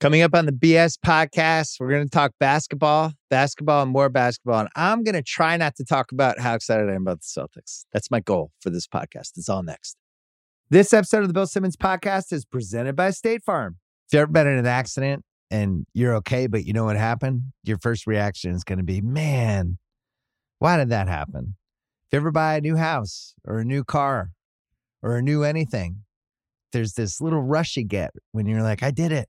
Coming up on the BS podcast, we're going to talk basketball, basketball, and more basketball. And I'm going to try not to talk about how excited I am about the Celtics. That's my goal for this podcast. It's all next. This episode of the Bill Simmons podcast is presented by State Farm. If you've ever been in an accident and you're okay, but you know what happened, your first reaction is going to be, man, why did that happen? If you ever buy a new house or a new car or a new anything, there's this little rush you get when you're like, I did it.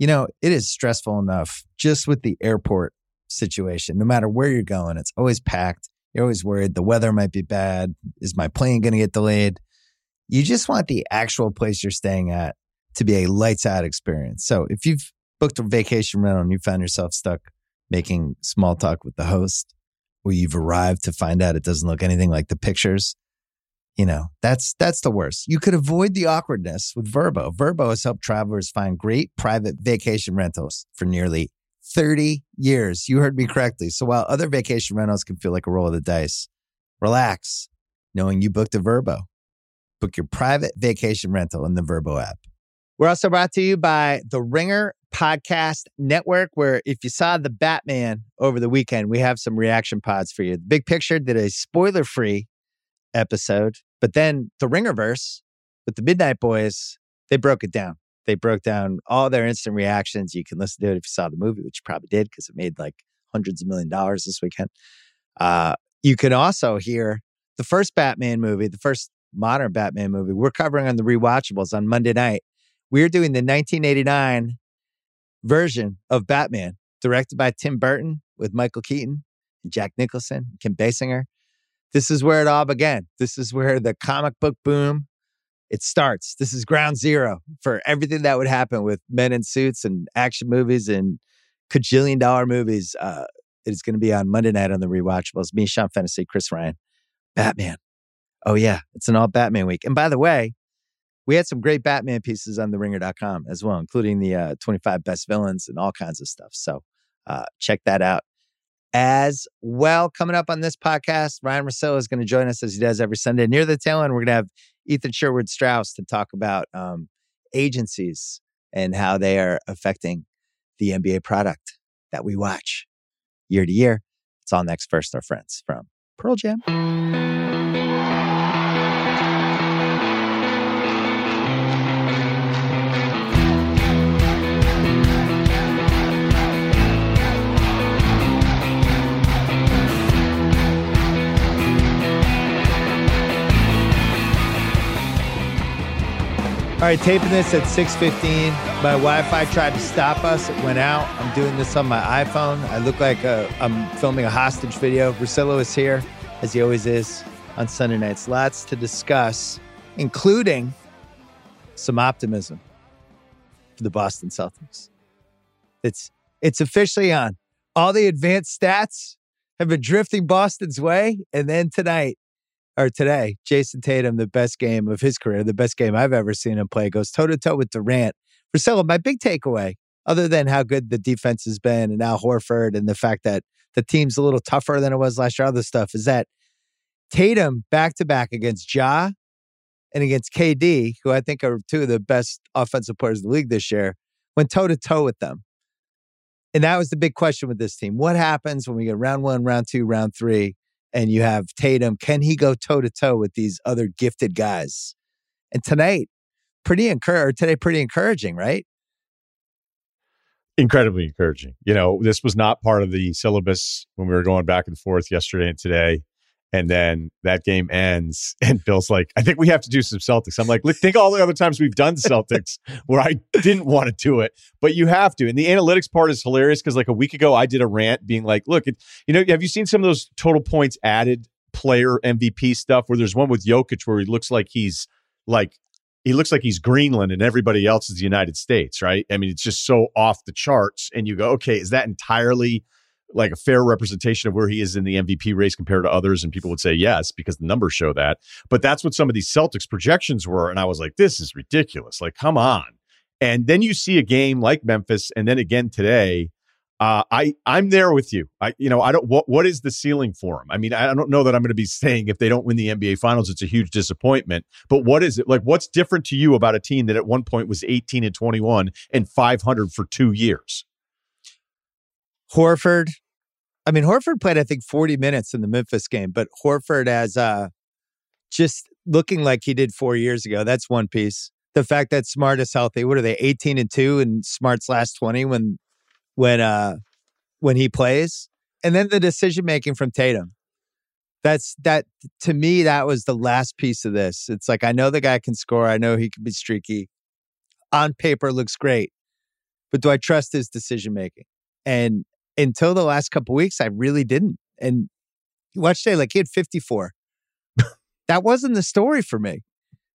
You know, it is stressful enough just with the airport situation. No matter where you're going, it's always packed. You're always worried the weather might be bad. Is my plane going to get delayed? You just want the actual place you're staying at to be a lights out experience. So if you've booked a vacation rental and you found yourself stuck making small talk with the host, or you've arrived to find out it doesn't look anything like the pictures, you know, that's that's the worst. You could avoid the awkwardness with Vrbo. Vrbo has helped travelers find great private vacation rentals for nearly 30 years. You heard me correctly. So while other vacation rentals can feel like a roll of the dice, relax knowing you booked a Vrbo. Book your private vacation rental in the Vrbo app. We're also brought to you by the Ringer Podcast Network, where if you saw the Batman over the weekend, we have some reaction pods for you. The Big Picture did a spoiler free episode, but then the Ringerverse with the Midnight Boys, they broke it down. They broke down all their instant reactions. You can listen to it if you saw the movie, which you probably did because it made like hundreds of million dollars this weekend. Uh, you can also hear the first Batman movie, the first modern Batman movie. We're covering on the rewatchables on Monday night. We're doing the 1989 version of Batman, directed by Tim Burton with Michael Keaton, Jack Nicholson, Kim Basinger. This is where it all began. This is where the comic book boom it starts. This is ground zero for everything that would happen with men in suits and action movies and cajillion dollar movies. Uh, it is going to be on Monday night on the rewatchables. Me, Sean Fennessey, Chris Ryan, Batman. Oh yeah, it's an all Batman week. And by the way, we had some great Batman pieces on theringer.com as well, including the uh, 25 best villains and all kinds of stuff. So uh, check that out as well. Coming up on this podcast, Ryen Russillo is going to join us as he does every Sunday. Near the tail end, we're going to have Ethan Sherwood Strauss to talk about um, agencies and how they are affecting the NBA product that we watch year to year. It's all next. First, our friends from Pearl Jam. Right, taping this at 6:15. My Wi-Fi tried to stop us. It went out. I'm doing this on my iPhone. I look like i am filming a hostage video. Russillo is here, as he always is on Sunday nights. Lots to discuss, including some optimism for the Boston Celtics. It's it's officially on. All the advanced stats have been drifting Boston's way, and then tonight or today, Jayson Tatum, the best game of his career, the best game I've ever seen him play, goes toe to toe with Durant. Russillo, my big takeaway, other than how good the defense has been and Al Horford and the fact that the team's a little tougher than it was last year, other stuff, is that Tatum back to back against Ja and against KD, who I think are two of the best offensive players in the league this year, went toe to toe with them. And that was the big question with this team. What happens when we get round one, round two, round three? And you have Tatum. Can he go toe to toe with these other gifted guys? And tonight, pretty encouraging. Today, pretty encouraging, right? Incredibly encouraging. You know, this was not part of the syllabus when we were going back and forth yesterday and today. And then that game ends, and Bill's like, I think we have to do some Celtics. I'm like, think all the other times we've done Celtics where I didn't want to do it, but you have to. And the analytics part is hilarious because like a week ago, I did a rant being like, look, it, you know, have you seen some of those total points added player MVP stuff where there's one with Jokic where he looks like he's like he looks like he's Greenland and everybody else is the United States, right? I mean, it's just so off the charts. And you go, okay, is that entirely like a fair representation of where he is in the MVP race compared to others? And people would say yes, because the numbers show that. But that's what some of these Celtics projections were. And I was like, this is ridiculous. Like, come on. And then you see a game like Memphis, and then again today, uh, I I'm there with you. I you know I don't what what is the ceiling for him? I mean I don't know that I'm going to be saying if they don't win the NBA Finals it's a huge disappointment. But what is it like? What's different to you about a team that at one point was 18 and 21 and 500 for two years? Horford. I mean Horford played I think 40 minutes in the Memphis game, but Horford as uh just looking like he did four years ago. That's one piece. The fact that Smart is healthy. What are they? 18 and two and Smart's last 20 when when uh when he plays. And then the decision making from Tatum. That's that to me, that was the last piece of this. It's like I know the guy can score, I know he can be streaky. On paper looks great. But do I trust his decision making? And until the last couple weeks, I really didn't. And watch today, like he had 54. that wasn't the story for me.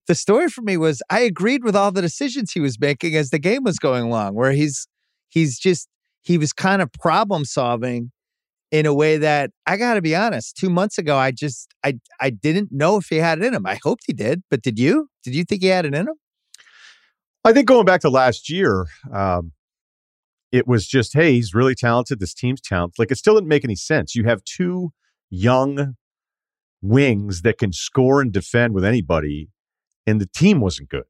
The story for me was I agreed with all the decisions he was making as the game was going along, where he's he's just he was kind of problem solving in a way that I got to be honest. Two months ago, I just I I didn't know if he had it in him. I hoped he did, but did you? Did you think he had it in him? I think going back to last year, um, it was just hey, he's really talented. This team's talented. Like it still didn't make any sense. You have two young wings that can score and defend with anybody, and the team wasn't good.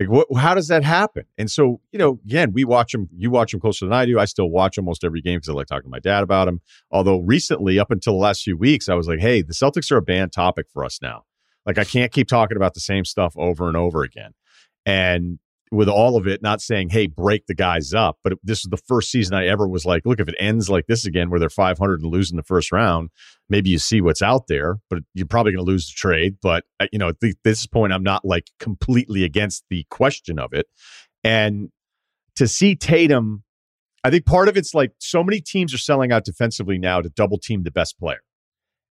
Like, what, how does that happen? And so, you know, again, we watch them. You watch them closer than I do. I still watch almost every game because I like talking to my dad about them. Although recently, up until the last few weeks, I was like, hey, the Celtics are a banned topic for us now. Like, I can't keep talking about the same stuff over and over again. And with all of it, not saying, hey, break the guys up, but this is the first season I ever was like, look, if it ends like this again, where they're 500 and losing the first round, maybe you see what's out there, but you're probably going to lose the trade. But, uh, you know, at this point, I'm not like completely against the question of it. And to see Tatum, I think part of it's like so many teams are selling out defensively now to double team the best player.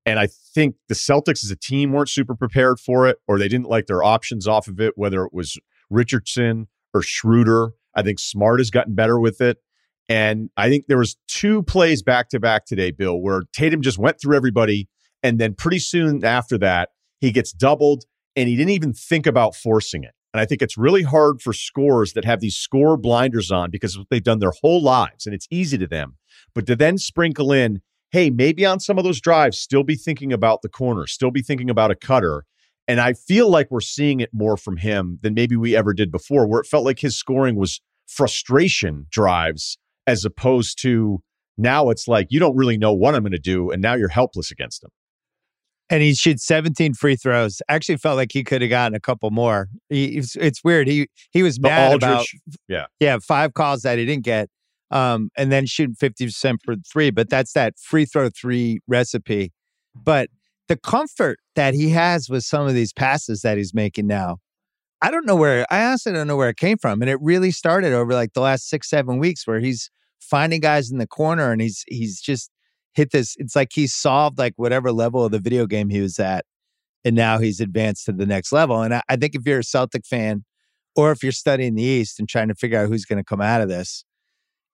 And I think the Celtics as a team weren't super prepared for it, or they didn't like their options off of it, whether it was Richardson or Schroeder. I think Smart has gotten better with it. And I think there was two plays back to back today, Bill, where Tatum just went through everybody. And then pretty soon after that, he gets doubled and he didn't even think about forcing it. And I think it's really hard for scorers that have these score blinders on because they've done their whole lives and it's easy to them. But to then sprinkle in, hey, maybe on some of those drives, still be thinking about the corner, still be thinking about a cutter. And I feel like we're seeing it more from him than maybe we ever did before, where it felt like his scoring was frustration drives as opposed to now it's like you don't really know what I'm going to do. And now you're helpless against him. And he shot 17 free throws. Actually, felt like he could have gotten a couple more. He, it's, it's, weird. He he was mad Aldridge, about yeah yeah five calls that he didn't get, um, and then shooting 50 percent for three. But that's that free throw three recipe. But the comfort that he has with some of these passes that he's making now. I don't know where I honestly don't know where it came from. And it really started over like the last six, seven weeks where he's finding guys in the corner and he's he's just hit this. It's like he's solved like whatever level of the video game he was at. And now he's advanced to the next level. And I, I think if you're a Celtic fan or if you're studying the East and trying to figure out who's going to come out of this,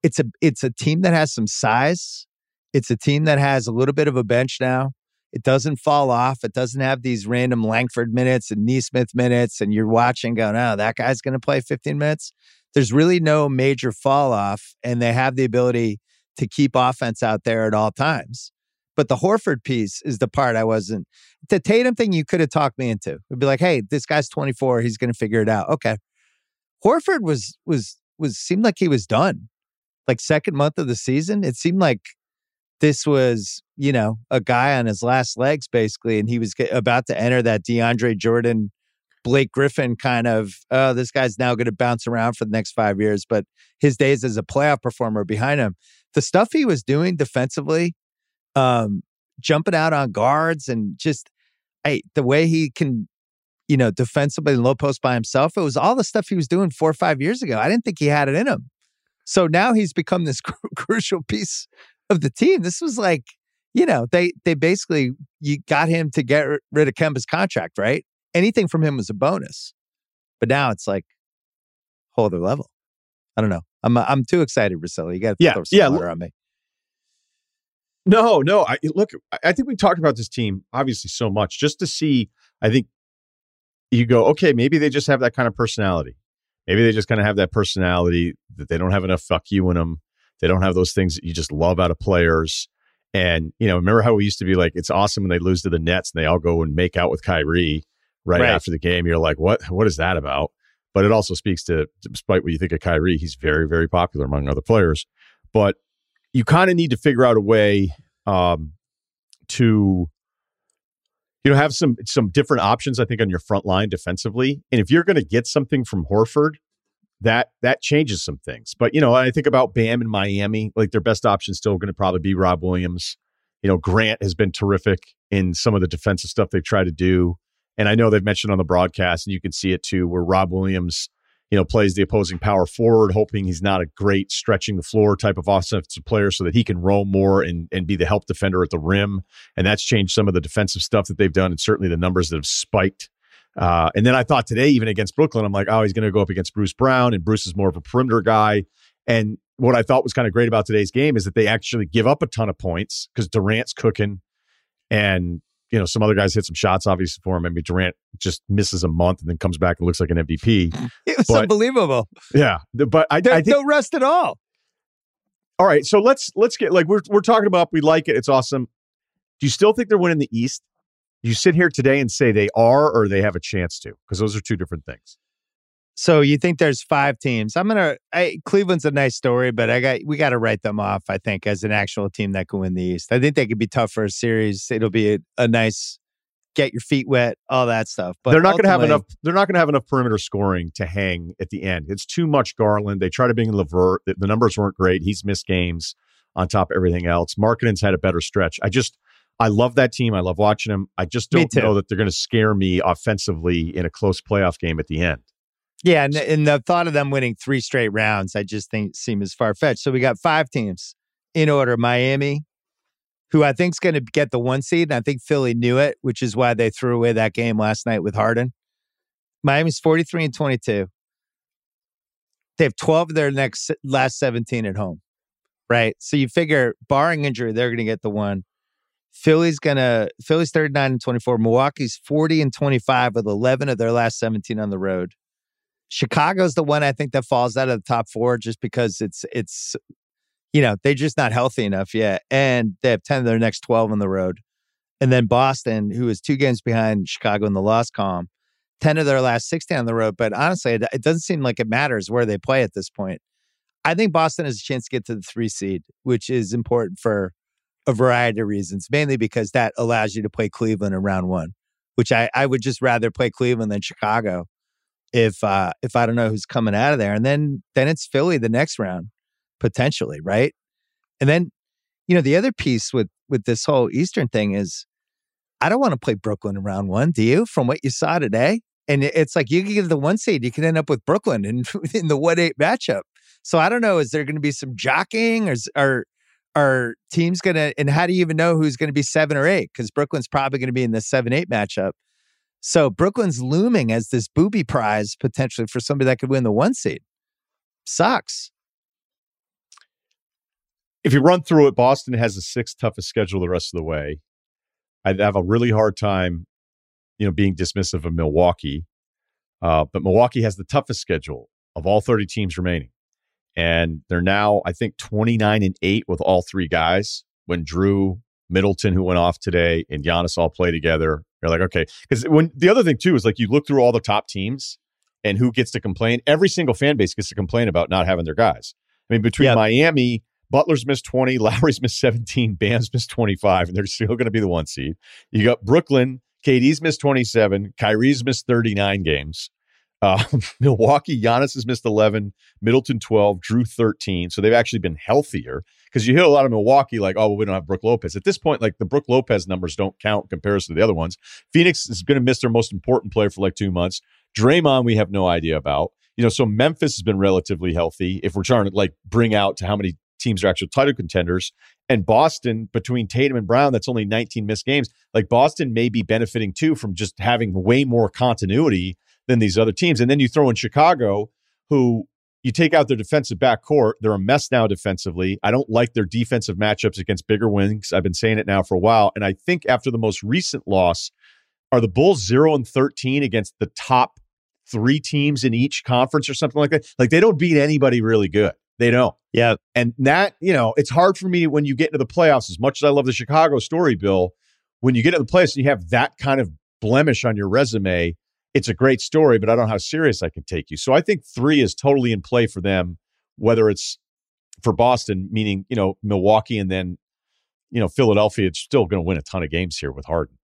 it's a it's a team that has some size. It's a team that has a little bit of a bench now. It doesn't fall off. It doesn't have these random Langford minutes and Nesmith minutes, and you're watching going, oh, that guy's going to play 15 minutes. There's really no major fall off, and they have the ability to keep offense out there at all times. But the Horford piece is the part I wasn't. The Tatum thing, you could have talked me into. It'd be like, hey, this guy's 24. He's going to figure it out. Okay. Horford was was was seemed like he was done. Like second month of the season, it seemed like this was, you know, a guy on his last legs basically, and he was about to enter that DeAndre Jordan, Blake Griffin kind of, oh, this guy's now going to bounce around for the next five years. But his days as a playoff performer behind him, the stuff he was doing defensively, um, jumping out on guards and just, hey, the way he can you know, defensively low post by himself. It was all the stuff he was doing four or five years ago. I didn't think he had it in him. So now he's become this cr- crucial piece of the team. This was like, you know, they they basically you got him to get rid of Kemba's contract, right? Anything from him was a bonus. But now it's like whole other level. I don't know. I'm I'm too excited, Russillo. You got to Yeah, throw some yeah, water on me. No, no. I look. I think we talked about this team obviously so much just to see. I think you go, okay, maybe they just have that kind of personality. Maybe they just kind of have that personality that they don't have enough fuck you in them. They don't have those things that you just love out of players. And you know, remember how we used to be like, it's awesome when they lose to the Nets and they all go and make out with Kyrie right, Right. after the game. You're like, what? What is that about? But it also speaks to, despite what you think of Kyrie, he's very, very popular among other players. But you kind of need to figure out a way um, to you know have some some different options i think on your front line defensively and if you're going to get something from horford that that changes some things but you know i think about bam in miami like their best option is still going to probably be rob williams you know grant has been terrific in some of the defensive stuff they've tried to do and i know they've mentioned on the broadcast and you can see it too where rob williams you know, plays the opposing power forward, hoping he's not a great stretching the floor type of offensive player so that he can roam more and, and be the help defender at the rim. And that's changed some of the defensive stuff that they've done and certainly the numbers that have spiked. Uh, and then I thought today, even against Brooklyn, I'm like, oh, he's going to go up against Bruce Brown, and Bruce is more of a perimeter guy. And what I thought was kind of great about today's game is that they actually give up a ton of points because Durant's cooking and you know, some other guys hit some shots, obviously, for him. I mean, Durant just misses a month and then comes back and looks like an MVP. It was But- unbelievable. Yeah, but I, There's I think no rest at all. all right. So let's let's get like we're we're talking about. We like it. It's awesome. Do you still think they're winning the East? You sit here today and say they are, or they have a chance to? Because those are two different things. So you think there's five teams? I'm gonna. I, Cleveland's a nice story, but I got we got to write them off. I think as an actual team that can win the East. I think they could be tough for a series. It'll be a, a nice get your feet wet, all that stuff. But they're not going to have enough. They're not going to have enough perimeter scoring to hang at the end. It's too much Garland. They try to bring in LeVert. The, the numbers weren't great. He's missed games on top of everything else. Markkanen's had a better stretch. I just. I love that team. I love watching them. I just don't know that they're going to scare me offensively in a close playoff game at the end. Yeah, and, and the thought of them winning three straight rounds, I just think seem as far fetched. So we got five teams in order: Miami, who I think is going to get the one seed, and I think Philly knew it, which is why they threw away that game last night with Harden. Miami's forty three and twenty two. They have twelve of their next last seventeen at home, right? So you figure, barring injury, they're going to get the one. Philly's gonna Philly's thirty nine and twenty four. Milwaukee's forty and twenty five with eleven of their last seventeen on the road. Chicago's the one I think that falls out of the top four just because it's it's you know they're just not healthy enough yet, and they have ten of their next twelve on the road, and then Boston, who is two games behind Chicago in the loss column, ten of their last sixteen on the road. But honestly, it, it doesn't seem like it matters where they play at this point. I think Boston has a chance to get to the three seed, which is important for a variety of reasons, mainly because that allows you to play Cleveland in round one, which I, I would just rather play Cleveland than Chicago if uh if I don't know who's coming out of there. And then then it's Philly the next round, potentially, right? And then, you know, the other piece with with this whole Eastern thing is I don't want to play Brooklyn in round one, do you? From what you saw today? And it's like you can get the one seed, you can end up with Brooklyn in, in the one eight matchup. So I don't know, is there going to be some jockeying or is, are teams going to and how do you even know who's going to be 7 or 8 cuz Brooklyn's probably going to be in the 7-8 matchup. So Brooklyn's looming as this booby prize potentially for somebody that could win the one seed. Sucks. if you run through it, Boston has the sixth toughest schedule the rest of the way. I'd have a really hard time, you know, being dismissive of Milwaukee. Uh, but Milwaukee has the toughest schedule of all 30 teams remaining. And they're now, I think, 29 and 8 with all three guys. When Jrue, Middleton, who went off today, and Giannis all play together, you're like, okay. Because when the other thing, too, is like you look through all the top teams and who gets to complain. Every single fan base gets to complain about not having their guys. I mean, between Yep. Miami, Butler's missed 20, Lowry's missed 17, Bam's missed 25, and they're still going to be the one seed. You got Brooklyn, KD's missed 27, Kyrie's missed 39 games. Uh, Milwaukee, Giannis has missed 11, Middleton 12, Jrue 13. So they've actually been healthier because you hear a lot of Milwaukee like, oh, well, we don't have Brooke Lopez. At this point, like the Brooke Lopez numbers don't count in comparison to the other ones. Phoenix is going to miss their most important player for like two months. Draymond, we have no idea about. You know, so Memphis has been relatively healthy. If we're trying to like bring out to how many teams are actual title contenders, and Boston between Tatum and Brown, that's only 19 missed games. Like Boston may be benefiting too from just having way more continuity than these other teams. And then you throw in Chicago, who you take out their defensive backcourt. They're a mess now defensively. I don't like their defensive matchups against bigger wings. I've been saying it now for a while. And I think after the most recent loss, are the Bulls 0 and 13 against the top three teams in each conference or something like that? Like they don't beat anybody really good. They don't. Yeah. And that, you know, it's hard for me when you get into the playoffs, as much as I love the Chicago story, Bill, when you get into the playoffs and you have that kind of blemish on your resume, it's a great story, but I don't know how serious I can take you. So I think three is totally in play for them, whether it's for Boston, meaning, you know, Milwaukee and then, you know, Philadelphia, it's still going to win a ton of games here with Harden.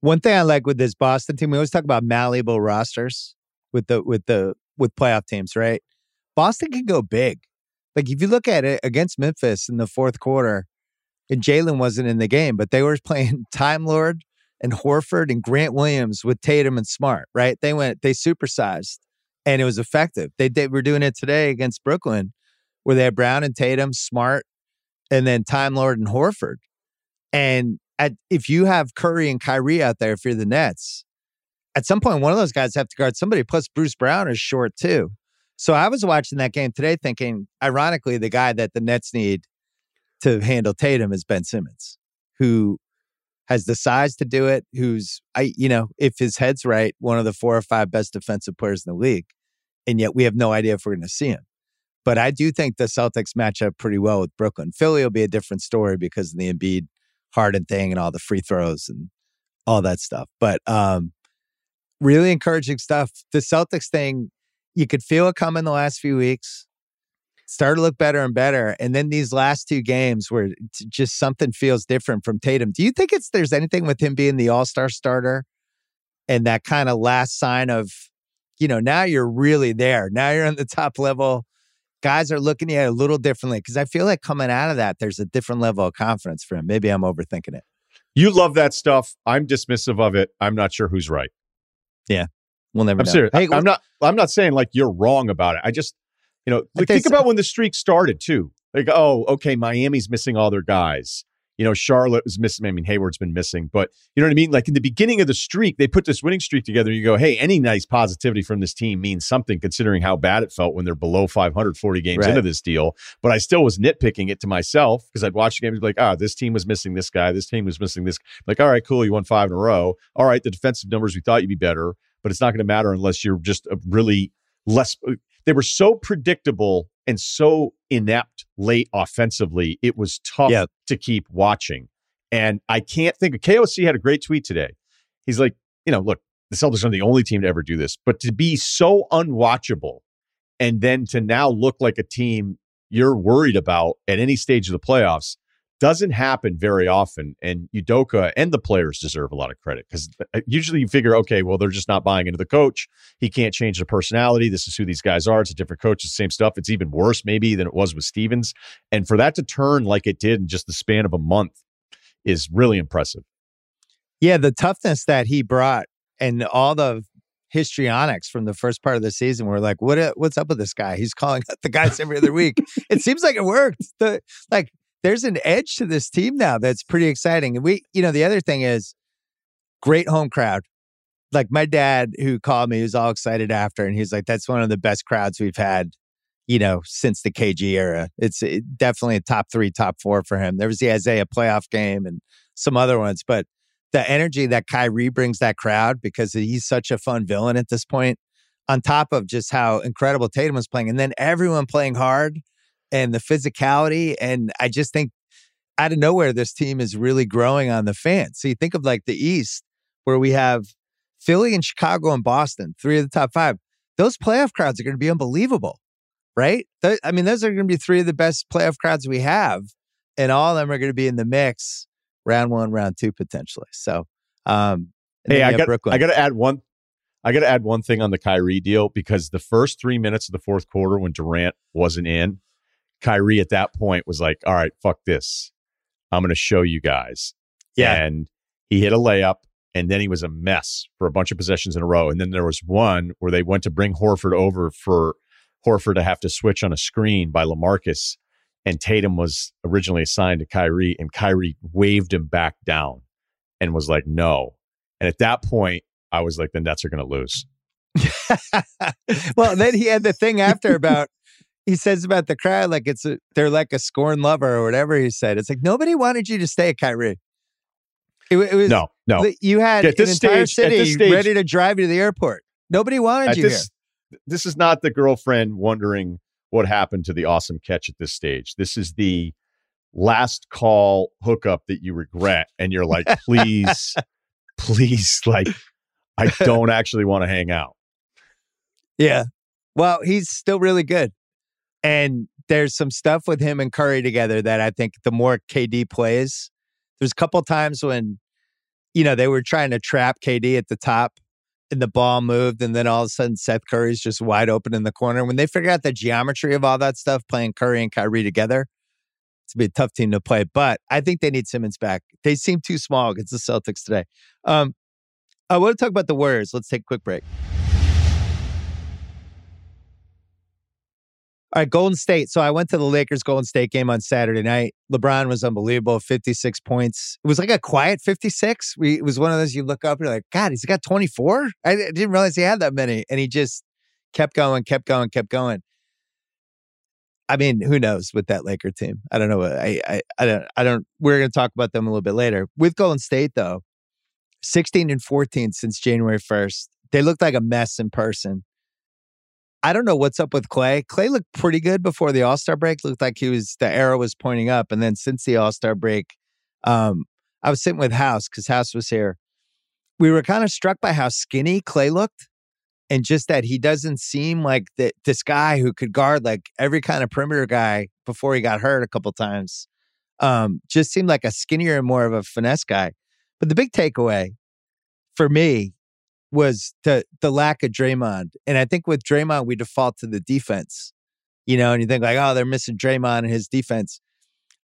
One thing I like with this Boston team, we always talk about malleable rosters with the with the with playoff teams, right? Boston can go big. Like if you look at it against Memphis in the fourth quarter, and Jalen wasn't in the game, but they were playing Time Lord and Horford and Grant Williams with Tatum and Smart, right? They went, they supersized and it was effective. They, they were doing it today against Brooklyn where they had Brown and Tatum, Smart, and then Time Lord and Horford. And at, if you have Curry and Kyrie out there, if you're the Nets, at some point, one of those guys have to guard somebody. Plus, Bruce Brown is short too. So I was watching that game today thinking, ironically, the guy that the Nets need to handle Tatum is Ben Simmons, who has the size to do it, who's I you know, if his head's right, one of the four or five best defensive players in the league. And yet we have no idea if we're going to see him. But I do think the Celtics match up pretty well with Brooklyn. Philly will be a different story because of the Embiid Harden thing and all the free throws and all that stuff. But um really encouraging stuff. The Celtics thing, you could feel it coming the last few weeks started to look better and better. And then these last two games where just something feels different from Tatum. Do you think it's there's anything with him being the all star starter and that kind of last sign of, you know, now you're really there. Now you're on the top level. Guys are looking at it a little differently because I feel like coming out of that, there's a different level of confidence for him. Maybe I'm overthinking it. You love that stuff. I'm dismissive of it. I'm not sure who's right. Yeah. We'll never I'm know. serious. Hey, I, am not I'm not saying like you're wrong about it. I just you know, like, think about when the streak started too. Like, oh, okay, Miami's missing all their guys. You know, Charlotte was missing. I mean, Hayward's been missing, but you know what I mean? Like in the beginning of the streak, they put this winning streak together. You go, hey, any nice positivity from this team means something considering how bad it felt when they're below 540 games Right. into this deal. But I still was nitpicking it to myself because I'd watch the game and be like, ah, this team was missing this guy. This team was missing this. Like, all right, cool. You won five in a row. All right, the defensive numbers, we thought you'd be better, but it's not going to matter unless you're just a really less. They were so predictable and so inept late offensively. It was tough Yeah. to keep watching. And I can't think of KOC had a great tweet today. He's like, you know, look, the Celtics aren't the only team to ever do this, but to be so unwatchable and then to now look like a team you're worried about at any stage of the playoffs doesn't happen very often. And Udoka and the players deserve a lot of credit because uh, usually you figure, okay, well, they're just not buying into the coach. He can't change their personality. This is who these guys are. It's a different coach, it's the same stuff. It's even worse, maybe, than it was with Stevens. And for that to turn like it did in just the span of a month is really impressive. Yeah, the toughness that he brought and all the histrionics from the first part of the season were like, what what's up with this guy? He's calling the guys every other week. it seems like it worked. The, like there's an edge to this team now that's pretty exciting. And we, you know, the other thing is great home crowd. Like my dad who called me, was all excited after, and he's like, that's one of the best crowds we've had, you know, since the KG era. It's it, definitely a top three, top four for him. There was the Isaiah playoff game and some other ones, but the energy that Kyrie brings that crowd because he's such a fun villain at this point, on top of just how incredible Tatum was playing, and then everyone playing hard and the physicality. And I just think out of nowhere, this team is really growing on the fans. So you think of like the East, where we have Philly and Chicago and Boston, three of the top five. Those playoff crowds are going to be unbelievable, right? Th- I mean, those are going to be three of the best playoff crowds we have, and all of them are going to be in the mix round one, round two, potentially. So, um, Hey, I got Brooklyn. I got to add one. I got to add one thing on the Kyrie deal because the first three minutes of the fourth quarter when Durant wasn't in, Kyrie at that point was like, "All right, fuck this, I'm going to show you guys." Yeah. and he hit a layup, and then he was a mess for a bunch of possessions in a row. And then there was one where they went to bring Horford over for Horford to have to switch on a screen by LaMarcus, and Tatum was originally assigned to Kyrie, and Kyrie waved him back down and was like, "No." And at that point, I was like, "The Nets are going to lose." well, then he had the thing after about he says about the crowd like it's a, they're like a scorn lover or whatever he said. It's like nobody wanted you to stay at Kyrie. It, it was no, no. You had At an this entire stage- city this stage- ready to drive you to the airport. Nobody wanted you this, this is not the girlfriend wondering what happened to the awesome catch at this stage. This is the last call hookup that you regret, and you're like, please, please, like, I don't actually want to hang out. Yeah. Well, he's still really good, and there's some stuff with him and Curry together that I think the more KD plays, there's a couple times when you know they were trying to trap KD at the top. And the ball moved, and then all of a sudden Seth Curry's just wide open in the corner. When they figure out the geometry of all that stuff, playing Curry and Kyrie together, it's be a tough team to play. But I think they need Simmons back. They seem too small against the Celtics today. Um, I want to talk about the Warriors. Let's take a quick break. All right, Golden State. So I went to the Lakers Golden State game on Saturday night. LeBron was unbelievable, 56 points. It was like a quiet 56. We, it was one of those you look up, and you're like, God, he's got 24? I didn't realize he had that many. And he just kept going, kept going, kept going. I mean, who knows with that Laker team? I don't know. I, I, I don't, I don't, we're going to talk about them a little bit later. With Golden State, though, 16 and 14 since January 1st. They looked like a mess in person. I don't know what's up with Clay. Clay looked pretty good before the All Star break. Looked like he was the arrow was pointing up, and then since the All Star break, um, I was sitting with House because House was here. We were kind of struck by how skinny Clay looked, and just that he doesn't seem like that this guy who could guard like every kind of perimeter guy before he got hurt a couple times. Um, just seemed like a skinnier and more of a finesse guy. But the big takeaway for me was the the lack of Draymond. And I think with Draymond, we default to the defense, you know, and you think like, oh, they're missing Draymond and his defense.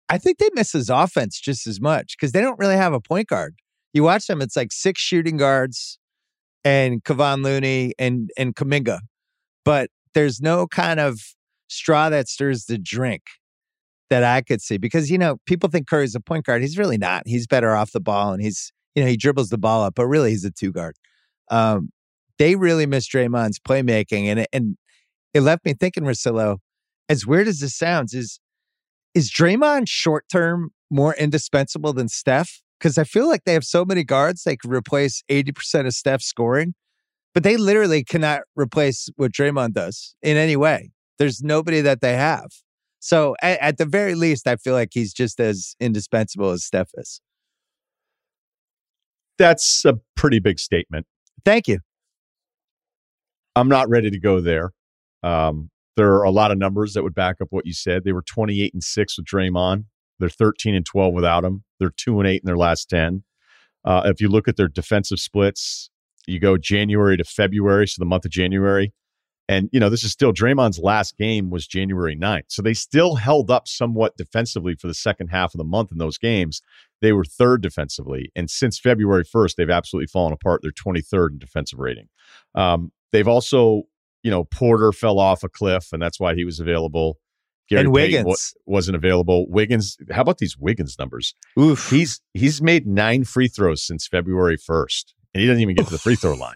I think they miss his offense just as much because they don't really have a point guard. You watch them, it's like six shooting guards and Kevon Looney and and Kuminga, but there's no kind of straw that stirs the drink that I could see because you know people think Curry's a point guard. He's really not. He's better off the ball and he's you know he dribbles the ball up, but really he's a two guard. Um, they really miss Draymond's playmaking, and it, and it left me thinking, Russillo, as weird as this sounds, is is Draymond short term more indispensable than Steph? Because I feel like they have so many guards they could replace eighty percent of Steph's scoring, but they literally cannot replace what Draymond does in any way. There's nobody that they have. So at, at the very least, I feel like he's just as indispensable as Steph is. That's a pretty big statement. Thank you. I'm not ready to go there. Um, there are a lot of numbers that would back up what you said. They were 28 and six with Draymond. They're 13 and 12 without him. They're two and eight in their last 10. Uh, if you look at their defensive splits, you go January to February, so the month of January, and you know this is still Draymond's last game was January 9th. So they still held up somewhat defensively for the second half of the month in those games. They were third defensively, and since February 1st, they've absolutely fallen apart. They're 23rd in defensive rating. Um, they've also, you know, Porter fell off a cliff, and that's why he was available. Gary and Wiggins. wa- wasn't available. Wiggins, how about these Wiggins numbers? Oof. He's he's made nine free throws since February 1st, and he doesn't even get to the free throw line.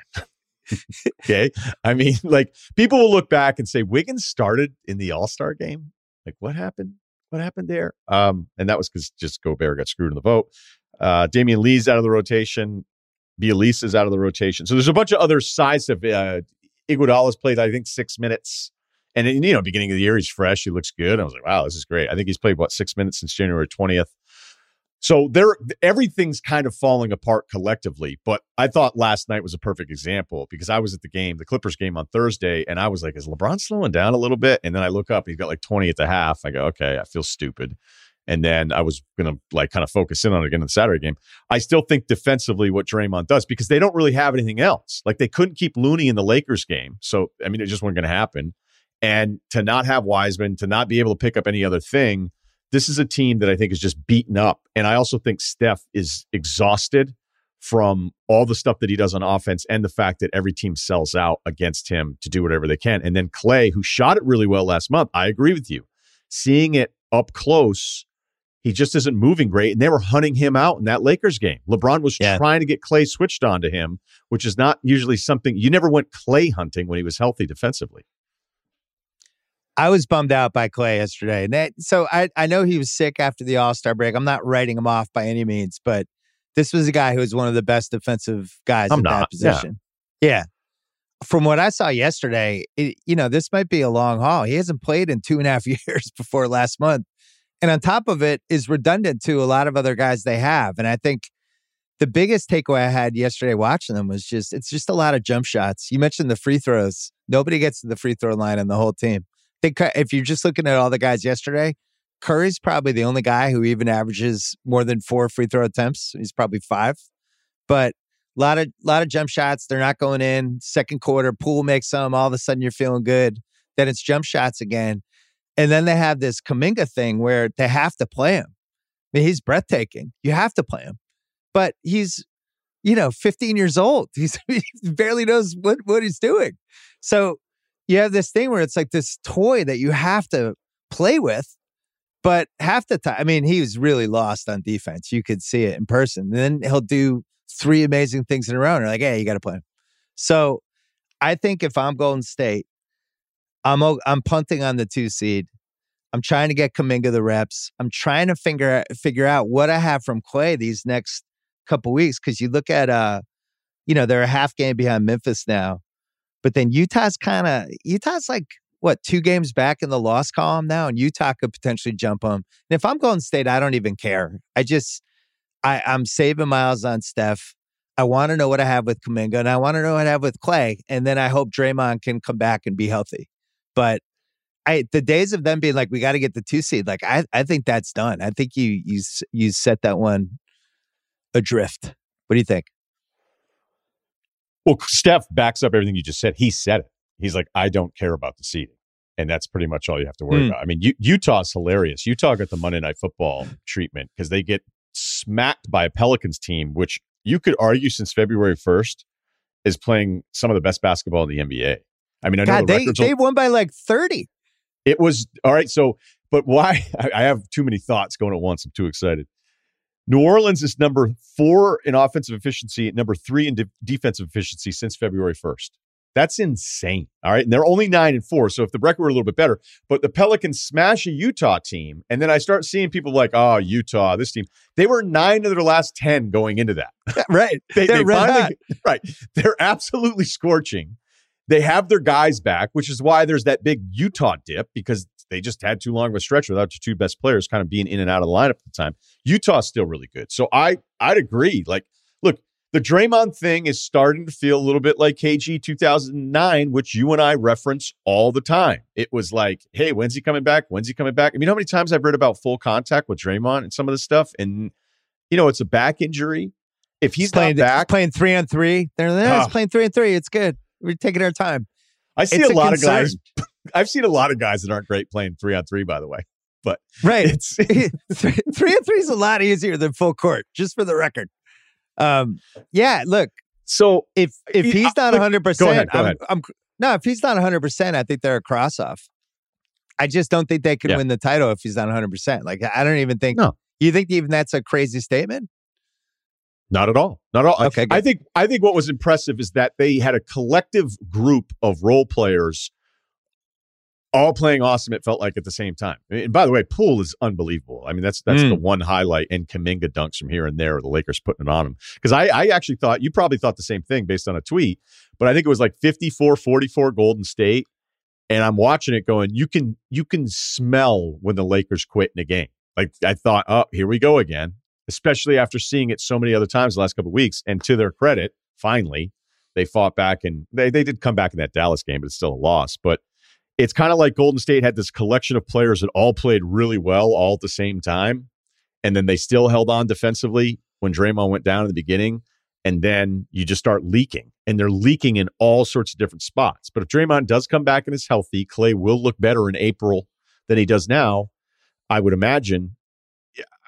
okay. I mean, like people will look back and say Wiggins started in the All Star game. Like, what happened? What happened there? Um, and that was because just Gobert got screwed in the vote. Uh, Damion Lee's out of the rotation. Bjelica's out of the rotation. So there's a bunch of other sides of uh, Iguodala's played, I think, six minutes. And you know, beginning of the year, he's fresh. He looks good. I was like, wow, this is great. I think he's played what six minutes since January twentieth. So there, everything's kind of falling apart collectively. But I thought last night was a perfect example because I was at the game, the Clippers game on Thursday, and I was like, "Is LeBron slowing down a little bit?" And then I look up, he's got like twenty at the half. I go, "Okay, I feel stupid." And then I was gonna like kind of focus in on it again in the Saturday game. I still think defensively what Draymond does because they don't really have anything else. Like they couldn't keep Looney in the Lakers game, so I mean, it just wasn't to happen. And to not have Wiseman, to not be able to pick up any other thing, this is a team that I think is just beaten up. And I also think Steph is exhausted from all the stuff that he does on offense and the fact that every team sells out against him to do whatever they can. And then Clay, who shot it really well last month, I agree with you. Seeing it up close he just isn't moving great. And they were hunting him out in that Lakers game. LeBron was Yeah. trying to get Clay switched onto him, which is not usually something you never went Clay hunting when he was healthy defensively. I was bummed out by Clay yesterday. And that, so I, I know he was sick after the All Star break. I'm not writing him off by any means, but this was a guy who was one of the best defensive guys I'm that not, yeah. position. Yeah. From what I saw yesterday, it, you know, this might be a long haul. He hasn't played in two and a half years before last month. And on top of it is redundant to a lot of other guys they have. And I think the biggest takeaway I had yesterday watching them was just it's just a lot of jump shots. You mentioned the free throws. Nobody gets to the free throw line in the whole team. If you're just looking at all the guys yesterday, Curry's probably the only guy who even averages more than four free throw attempts. He's probably five, but a lot of lot of jump shots. They're not going in. Second quarter, Poole makes some. All of a sudden, you're feeling good. Then it's jump shots again, and then they have this Kuminga thing where they have to play him. I mean, he's breathtaking. You have to play him, but he's you know 15 years old. He's he barely knows what what he's doing. So you have this thing where it's like this toy that you have to play with. But half the time, I mean, he was really lost on defense. You could see it in person. And then he'll do three amazing things in a row. And you're like, hey, you got to play him. So I think if I'm Golden State, I'm I'm punting on the two seed. I'm trying to get Kuminga the reps. I'm trying to figure figure out what I have from Clay these next couple weeks because you look at uh, you know, they're a half game behind Memphis now, but then Utah's kind of Utah's like what two games back in the loss column now, and Utah could potentially jump them. And if I'm Golden State, I don't even care. I just I I'm saving miles on Steph. I want to know what I have with Kuminga, and I want to know what I have with Clay, and then I hope Draymond can come back and be healthy. But I the days of them being like we got to get the two seed, like I I think that's done. I think you you you set that one adrift. What do you think? Well, Steph backs up everything you just said. He said it. He's like, I don't care about the seeding. And that's pretty much all you have to worry Hmm. about. I mean, U- Utah's hilarious. Utah got the Monday Night Football treatment because they get smacked by a Pelicans team, which you could argue since February 1st is playing some of the best basketball in the NBA. I mean, I know the they records they won by like thirty. it was all right. So, but why? I, I have too many thoughts going at once. I'm too excited. New Orleans is number four in offensive efficiency, number three in de- defensive efficiency since February 1st. That's insane. All right. And they're only nine and four. So if the record were a little bit better, but the Pelicans smash a Utah team. And then I start seeing people like, oh, Utah, this team. They were nine of their last 10 going into that. right. They, They're they finally, right. They're absolutely scorching. They have their guys back, which is why there's that big Utah dip because they just had too long of a stretch without your two best players kind of being in and out of the lineup at the time. Utah's still really good. So I I'd agree. Like, look, the Draymond thing is starting to feel a little bit like KG 2009, which you and I reference all the time. It was like, hey, when's he coming back? When's he coming back? I mean, how many times I've read about full contact with Draymond and some of this stuff? And, you know, it's a back injury. If he's playing back, playing three on three. They're like, "Eh, it's Ah. playing three on three. It's good. We're taking our time. I see It's a a lot concern. of guys. I've seen a lot of guys that aren't great playing three on three, by the way. But right. It's three, three on three is a lot easier than full court, just for the record. Um, yeah, look, so if if he's not one hundred percent, go I'm, ahead. No, if he's not hundred percent, I think they're a cross off. I just don't think they could Yeah. win the title if he's not hundred percent. Like I don't even think. No. You think even that's a crazy statement? Not at all. Not at all. Okay, good. I think I think what was impressive is that they had a collective group of role players all playing awesome, it felt like at the same time. And by the way, Poole is unbelievable. I mean, that's that's Mm. the one highlight and Kuminga dunks from here and there, the Lakers putting it on him. Because I, I actually thought you probably thought the same thing based on a tweet, but I think it was like 54-44 Golden State. And I'm watching it going, you can you can smell when the Lakers quit in a game. Like I thought, oh, here we go again especially after seeing it so many other times the last couple of weeks. And to their credit, finally, they fought back and they, they did come back in that Dallas game, but it's still a loss. But it's kind of like Golden State had this collection of players that all played really well all at the same time. And then they still held on defensively when Draymond went down in the beginning. And then you just start leaking, and they're leaking in all sorts of different spots. But if Draymond does come back and is healthy, Clay will look better in April than he does now. I would imagine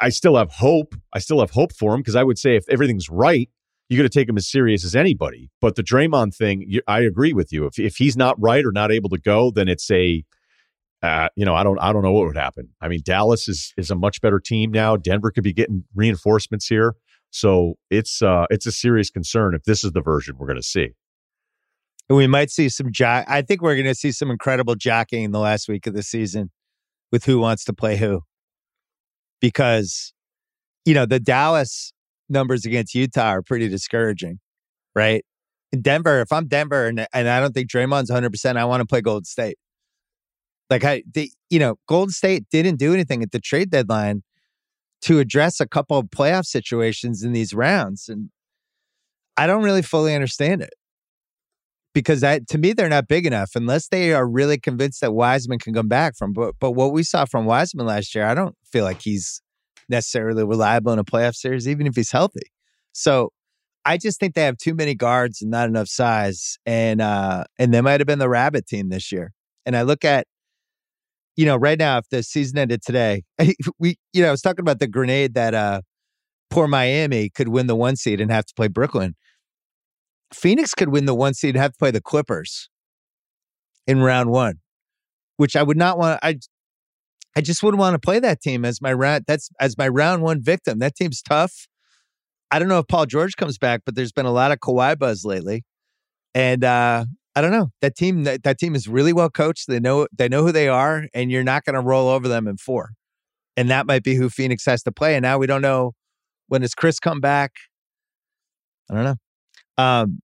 I still have hope. I still have hope for him because I would say if everything's right, you got to take him as serious as anybody. But the Draymond thing, you, I agree with you. If if he's not right or not able to go, then it's a uh, you know, I don't I don't know what would happen. I mean, Dallas is is a much better team now. Denver could be getting reinforcements here. So it's uh it's a serious concern if this is the version we're going to see. And we might see some jack. I think we're going to see some incredible jacking in the last week of the season with who wants to play who. Because, you know, the Dallas numbers against Utah are pretty discouraging, right? Denver, if I'm Denver and, and I don't think Draymond's 100%, I want to play Golden State. Like, I, the, you know, Golden State didn't do anything at the trade deadline to address a couple of playoff situations in these rounds. And I don't really fully understand it because that to me they're not big enough unless they are really convinced that Wiseman can come back from. But but what we saw from Wiseman last year, I don't feel like he's necessarily reliable in a playoff series, even if he's healthy. So I just think they have too many guards and not enough size, and uh, and they might have been the rabbit team this year. And I look at, you know, right now if the season ended today, we you know I was talking about the grenade that uh, poor Miami could win the one seed and have to play Brooklyn. Phoenix could win the one seed and have to play the Clippers in round one, which I would not want. I I just wouldn't want to play that team as my round. That's as my round one victim. That team's tough. I don't know if Paul George comes back, but there's been a lot of Kawhi buzz lately, and uh, I don't know that team. That, that team is really well coached. They know they know who they are, and you're not going to roll over them in four. And that might be who Phoenix has to play. And now we don't know when does Chris come back. I don't know. Um,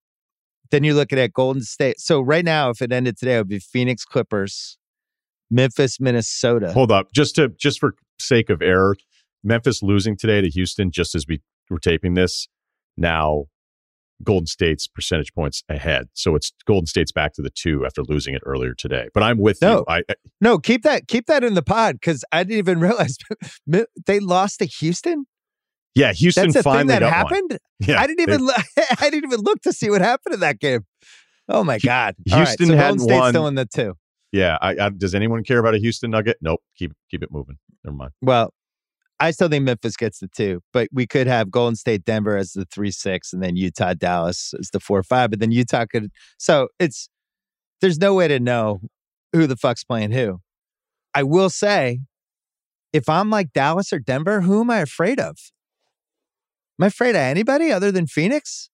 then you're looking at Golden State. So right now, if it ended today, it would be Phoenix Clippers, Memphis, Minnesota. Hold up, just to just for sake of error, Memphis losing today to Houston, just as we were taping this. Now, Golden State's percentage points ahead, so it's Golden State's back to the two after losing it earlier today. But I'm with no, you. I, I no keep that keep that in the pod because I didn't even realize they lost to Houston. Yeah, Houston That's the finally thing that happened. One. Yeah, I didn't even. I didn't even look to see what happened in that game. Oh my god! Houston All right, so hadn't Golden State's won. still in the two. Yeah, I, I, does anyone care about a Houston Nugget? Nope. Keep keep it moving. Never mind. Well, I still think Memphis gets the two, but we could have Golden State, Denver as the three six, and then Utah, Dallas as the four five. But then Utah could. So it's there's no way to know who the fuck's playing who. I will say, if I'm like Dallas or Denver, who am I afraid of? Am I afraid of anybody other than Phoenix?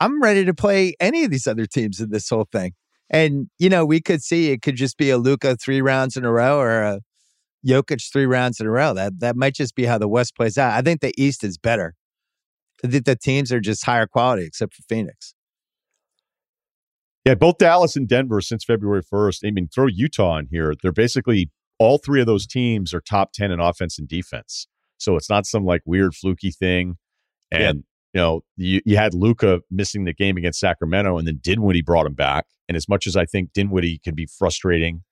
I'm ready to play any of these other teams in this whole thing. And, you know, we could see it could just be a Luka three rounds in a row or a Jokic three rounds in a row. That that might just be how the West plays out. I think the East is better. I think the teams are just higher quality, except for Phoenix. Yeah, both Dallas and Denver since February 1st. I mean, throw Utah in here. They're basically all three of those teams are top 10 in offense and defense. So it's not some like weird fluky thing. And, Yeah. You know, you, you had Luka missing the game against Sacramento and then Dinwiddie brought him back. And as much as I think Dinwiddie can be frustrating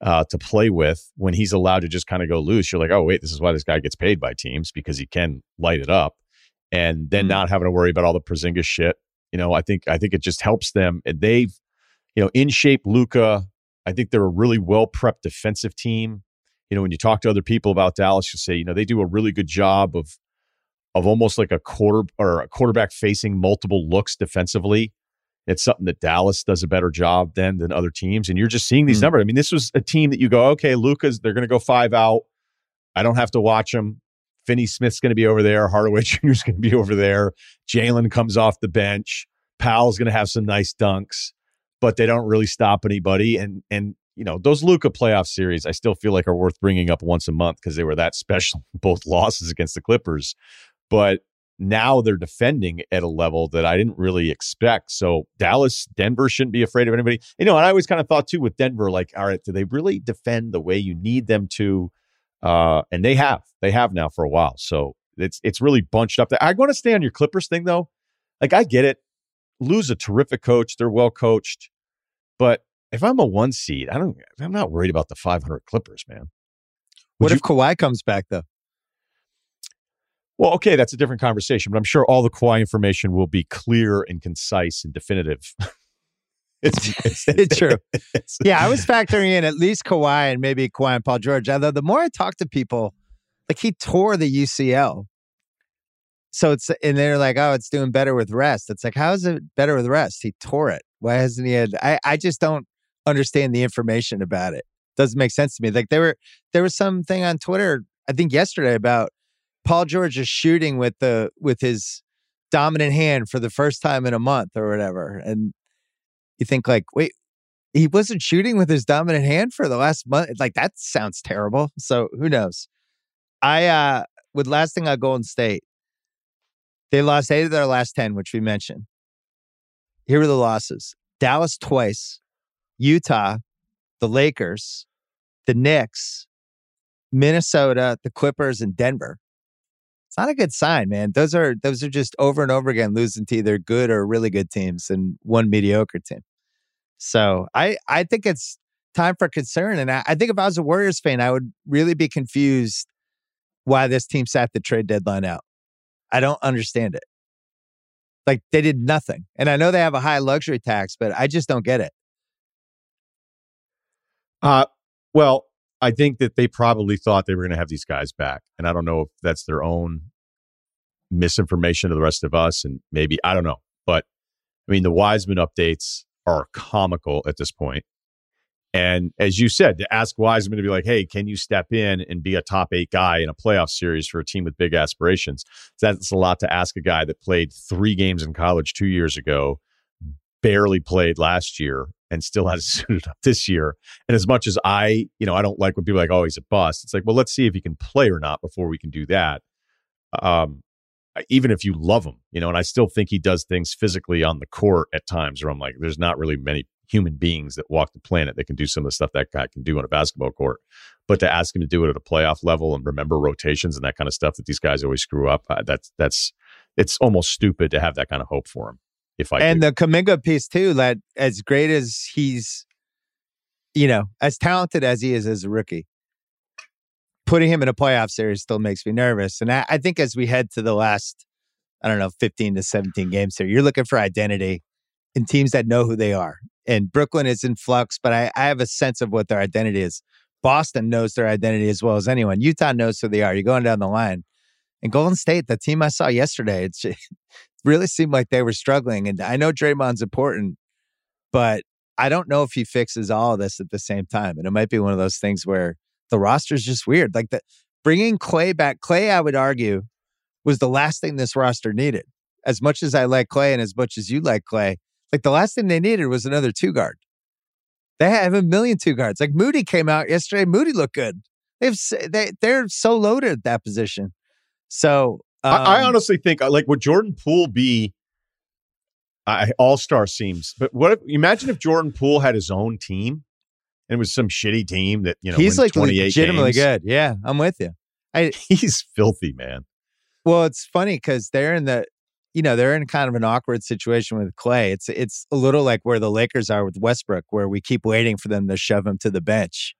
uh, to play with when he's allowed to just kind of go loose, you're like, oh, wait, this is why this guy gets paid by teams because he can light it up. And then Mhm. not having to worry about all the Porzingis shit. You know, I think I think it just helps them. And They've, you know, in shape Luka. I think they're a really well prepped defensive team. You know, when you talk to other people about Dallas, you say, you know, they do a really good job of of almost like a quarter or a quarterback facing multiple looks defensively. It's something that Dallas does a better job than than other teams. And you're just seeing these Mm. numbers. I mean, this was a team that you go, okay, Luka's they're going to go five out. I don't have to watch them. Finney Smith's going to be over there. Hardaway Jr.'s going to be over there. Jalen comes off the bench. Powell's going to have some nice dunks, but they don't really stop anybody. And and you know those Luka playoff series, I still feel like are worth bringing up once a month because they were that special. Both losses against the Clippers, but now they're defending at a level that I didn't really expect. So Dallas, Denver shouldn't be afraid of anybody. You know, and I always kind of thought too with Denver, like, all right, do they really defend the way you need them to? Uh, and they have, they have now for a while. So it's it's really bunched up. There. I want to stay on your Clippers thing though. Like I get it, Lue's a terrific coach. They're well coached, but if I'm a one seed, I don't. I'm not worried about the 500 Clippers, man. What Would if Kawhi comes back though? Well, okay, that's a different conversation, but I'm sure all the Kawhi information will be clear and concise and definitive. it's, it's, It's true. it's- Yeah, I was factoring in at least Kawhi and maybe Kawhi and Paul George. Although the more I talk to people, like he tore the UCL. So it's and they're like, oh, it's doing better with rest. It's like, how is it better with rest? He tore it. Why hasn't he had? I I just don't understand the information about it. Doesn't make sense to me. Like there were there was something on Twitter, I think yesterday about Paul George is shooting with the with his dominant hand for the first time in a month or whatever. And you think like, wait, he wasn't shooting with his dominant hand for the last month. Like that sounds terrible. So who knows? I uh with last thing I on Golden State, they lost eight of their last ten, which we mentioned. Here are the losses: Dallas twice, Utah, the Lakers, the Knicks, Minnesota, the Clippers, and Denver. It's not a good sign, man. Those are those are just over and over again losing to either good or really good teams and one mediocre team. So I I think it's time for concern. And I, I think if I was a Warriors fan, I would really be confused why this team sat the trade deadline out. I don't understand it. Like they did nothing. And I know they have a high luxury tax, but I just don't get it. Uh well, I think that they probably thought they were going to have these guys back. And I don't know if that's their own misinformation to the rest of us. And maybe, I don't know. But I mean, the Wiseman updates are comical at this point. And as you said, to ask Wiseman to be like, hey, can you step in and be a top eight guy in a playoff series for a team with big aspirations? That's a lot to ask a guy that played three games in college two years ago, barely played last year, and still has suited up this year. And as much as I, you know, I don't like when people are like, oh, he's a bust. It's like, well, let's see if he can play or not before we can do that. Um, even if you love him, you know, and I still think he does things physically on the court at times where I'm like, there's not really many human beings that walk the planet that can do some of the stuff that guy can do on a basketball court. But to ask him to do it at a playoff level and remember rotations and that kind of stuff that these guys always screw up, uh, that's that's it's almost stupid to have that kind of hope for him. If I and do. the Kuminga piece too, that as great as he's, you know, as talented as he is as a rookie, putting him in a playoff series still makes me nervous. And I, I think as we head to the last, I don't know, 15 to 17 games here, you're looking for identity in teams that know who they are. And Brooklyn is in flux, but I, I have a sense of what their identity is. Boston knows their identity as well as anyone. Utah knows who they are. You're going down the line. And Golden State, the team I saw yesterday, it really seemed like they were struggling. And I know Draymond's important, but I don't know if he fixes all of this at the same time. And it might be one of those things where the roster is just weird. Like the bringing Clay back, Clay, I would argue, was the last thing this roster needed. As much as I like Clay and as much as you like Clay, like the last thing they needed was another two guard. They have a million two guards. Like Moody came out yesterday. Moody looked good. They've they they're so loaded at that position. So um, I, I, um honestly think uh, like would Jordan Poole be uh, all star seems, but what if, imagine if Jordan Poole had his own team and it was some shitty team that you know he's like legitimately games. good. Yeah, I'm with you. I, he's filthy, man. Well, it's funny because they're in the you know, they're in kind of an awkward situation with Clay. It's it's a little like where the Lakers are with Westbrook, where we keep waiting for them to shove him to the bench.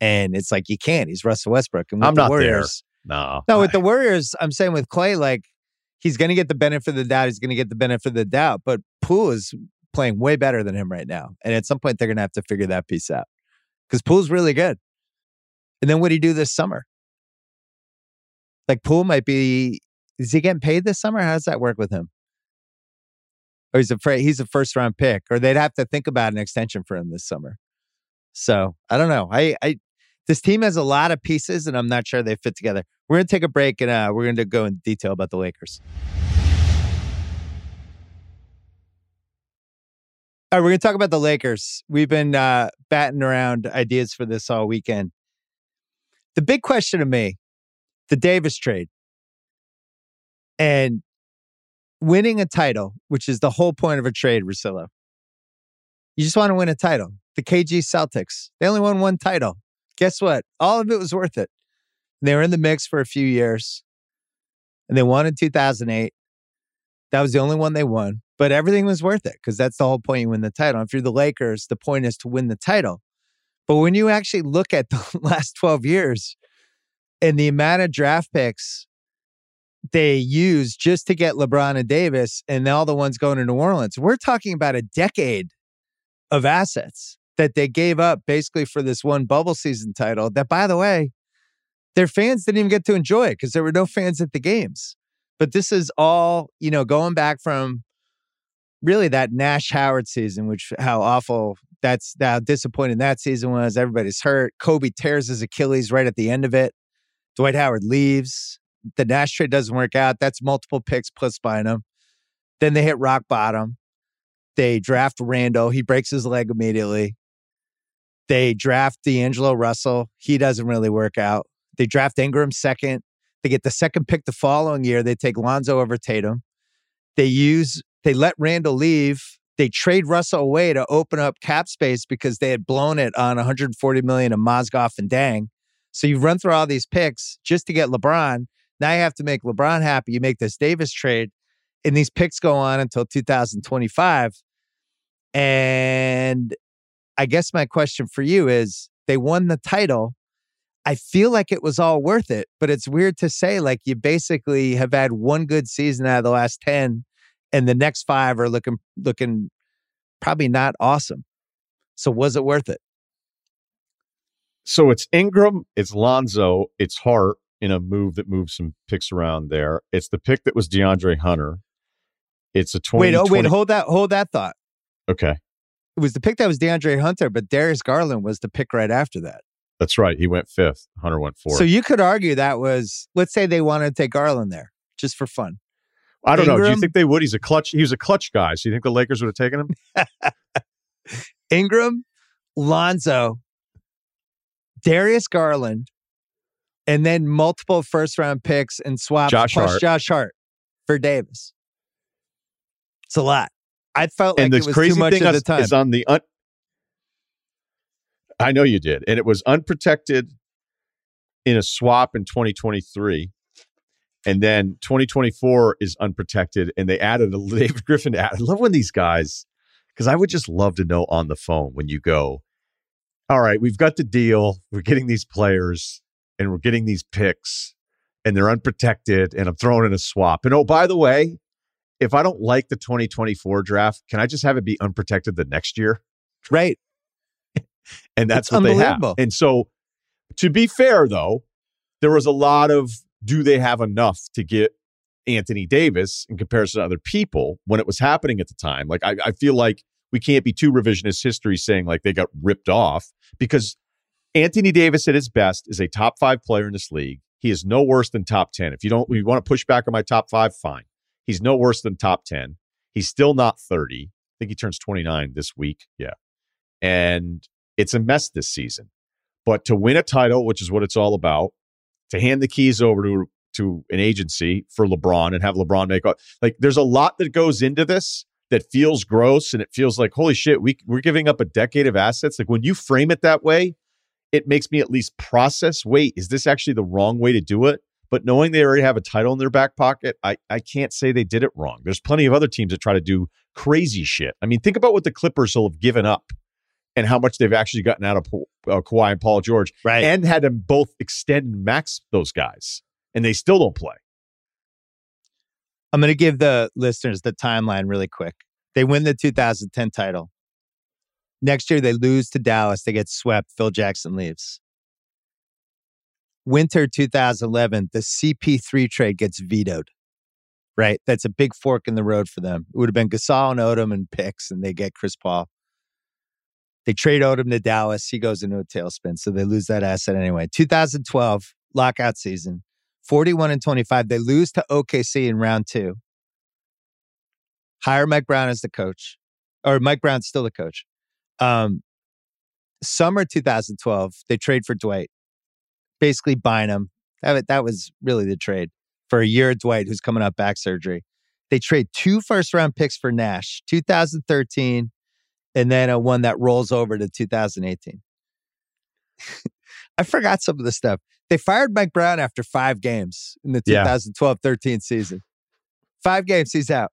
And it's like you can't. He's Russell Westbrook. And with I'm the not Warriors, there. No. No, with the Warriors, I'm saying with Clay, like he's gonna get the benefit of the doubt. He's gonna get the benefit of the doubt. But Poole is playing way better than him right now. And at some point they're gonna have to figure that piece out. Because Poole's really good. And then what do you do this summer? Like Poole might be is he getting paid this summer? How does that work with him? or he's afraid he's a first round pick, or they'd have to think about an extension for him this summer. So I don't know. I, I this team has a lot of pieces, and I'm not sure they fit together. We're gonna take a break, and uh, we're gonna go in detail about the Lakers. All right, we're gonna talk about the Lakers. We've been uh, batting around ideas for this all weekend. The big question to me, the Davis trade, and winning a title, which is the whole point of a trade, Russillo. You just want to win a title. The KG Celtics, they only won one title. Guess what? All of it was worth it. They were in the mix for a few years and they won in 2008. That was the only one they won, but everything was worth it because that's the whole point. You win the title. If you're the Lakers, the point is to win the title. But when you actually look at the last 12 years and the amount of draft picks they used just to get LeBron and Davis and all the ones going to New Orleans. We're talking about a decade of assets that they gave up basically for this one bubble season title that, by the way, their fans didn't even get to enjoy it because there were no fans at the games. But this is all, you know, going back from really that Nash Howard season, which how awful That's how disappointing that season was. Everybody's hurt. Kobe tears his Achilles right at the end of it. Dwight Howard leaves. The Nash trade doesn't work out. That's multiple picks plus Bynum. Then they hit rock bottom. They draft Randle. He breaks his leg immediately. They draft D'Angelo Russell. He doesn't really work out. They draft Ingram second. They get the second pick the following year. They take Lonzo over Tatum. They use, they let Randle leave. They trade Russell away to open up cap space because they had blown it on 140 million of Mozgov and Deng. So you run through all these picks just to get LeBron. Now you have to make LeBron happy. You make this Davis trade, and these picks go on until 2025. And I guess my question for you is they won the title. I feel like it was all worth it, but it's weird to say like you basically have had one good season out of the last 10 and the next 5 are looking looking probably not awesome. So was it worth it? So it's Ingram, it's Lonzo, it's Hart in a move that moves some picks around there. It's the pick that was DeAndre Hunter. It's a 20 Wait, oh wait, hold that hold that thought. Okay. It was the pick that was DeAndre Hunter, but Darius Garland was the pick right after that. That's right. He went fifth. Hunter went fourth. So you could argue that was, let's say they wanted to take Garland there just for fun. I don't Ingram, know. Do you think they would? He's a clutch. He was a clutch guy. So you think the Lakers would have taken him? Ingram, Lonzo, Darius Garland, and then multiple first round picks and swaps Josh plus Hart. Josh Hart for Davis. It's a lot. I felt like and it was too much at the time. Is on the un- I know you did, and it was unprotected in a swap in 2023, and then 2024 is unprotected, and they added a David Griffin. Ad. I love when these guys, because I would just love to know on the phone when you go, all right, we've got the deal, we're getting these players, and we're getting these picks, and they're unprotected, and I'm throwing in a swap. And oh, by the way, if I don't like the 2024 draft, can I just have it be unprotected the next year? Right. and that's it's what they have. And so, to be fair, though, there was a lot of do they have enough to get Anthony Davis in comparison to other people when it was happening at the time? Like, I, I feel like we can't be too revisionist history saying like they got ripped off because Anthony Davis at his best is a top five player in this league. He is no worse than top 10. If you don't, you want to push back on my top five, fine. He's no worse than top 10. He's still not 30. I think he turns 29 this week. Yeah. And it's a mess this season. But to win a title, which is what it's all about, to hand the keys over to to an agency for LeBron and have LeBron make up. like there's a lot that goes into this that feels gross and it feels like holy shit we we're giving up a decade of assets like when you frame it that way it makes me at least process wait is this actually the wrong way to do it but knowing they already have a title in their back pocket, I, I can't say they did it wrong. There's plenty of other teams that try to do crazy shit. I mean, think about what the Clippers will have given up and how much they've actually gotten out of uh, Kawhi and Paul George, right? And had them both extend and max those guys, and they still don't play. I'm going to give the listeners the timeline really quick. They win the 2010 title. Next year, they lose to Dallas. They get swept. Phil Jackson leaves winter 2011, the CP3 trade gets vetoed. Right, that's a big fork in the road for them. It would have been Gasol and Odom and picks, and they get Chris Paul. They trade Odom to Dallas. He goes into a tailspin, so they lose that asset anyway. 2012 lockout season, 41 and 25. They lose to OKC in round two. Hire Mike Brown as the coach, or Mike Brown's still the coach. Um, summer 2012, they trade for Dwight basically buying him. That, that was really the trade for a year. Dwight, who's coming up back surgery. They trade two first round picks for Nash, 2013, and then a one that rolls over to 2018. I forgot some of the stuff. They fired Mike Brown after five games in the 2012 yeah. 13 season. Five games, he's out.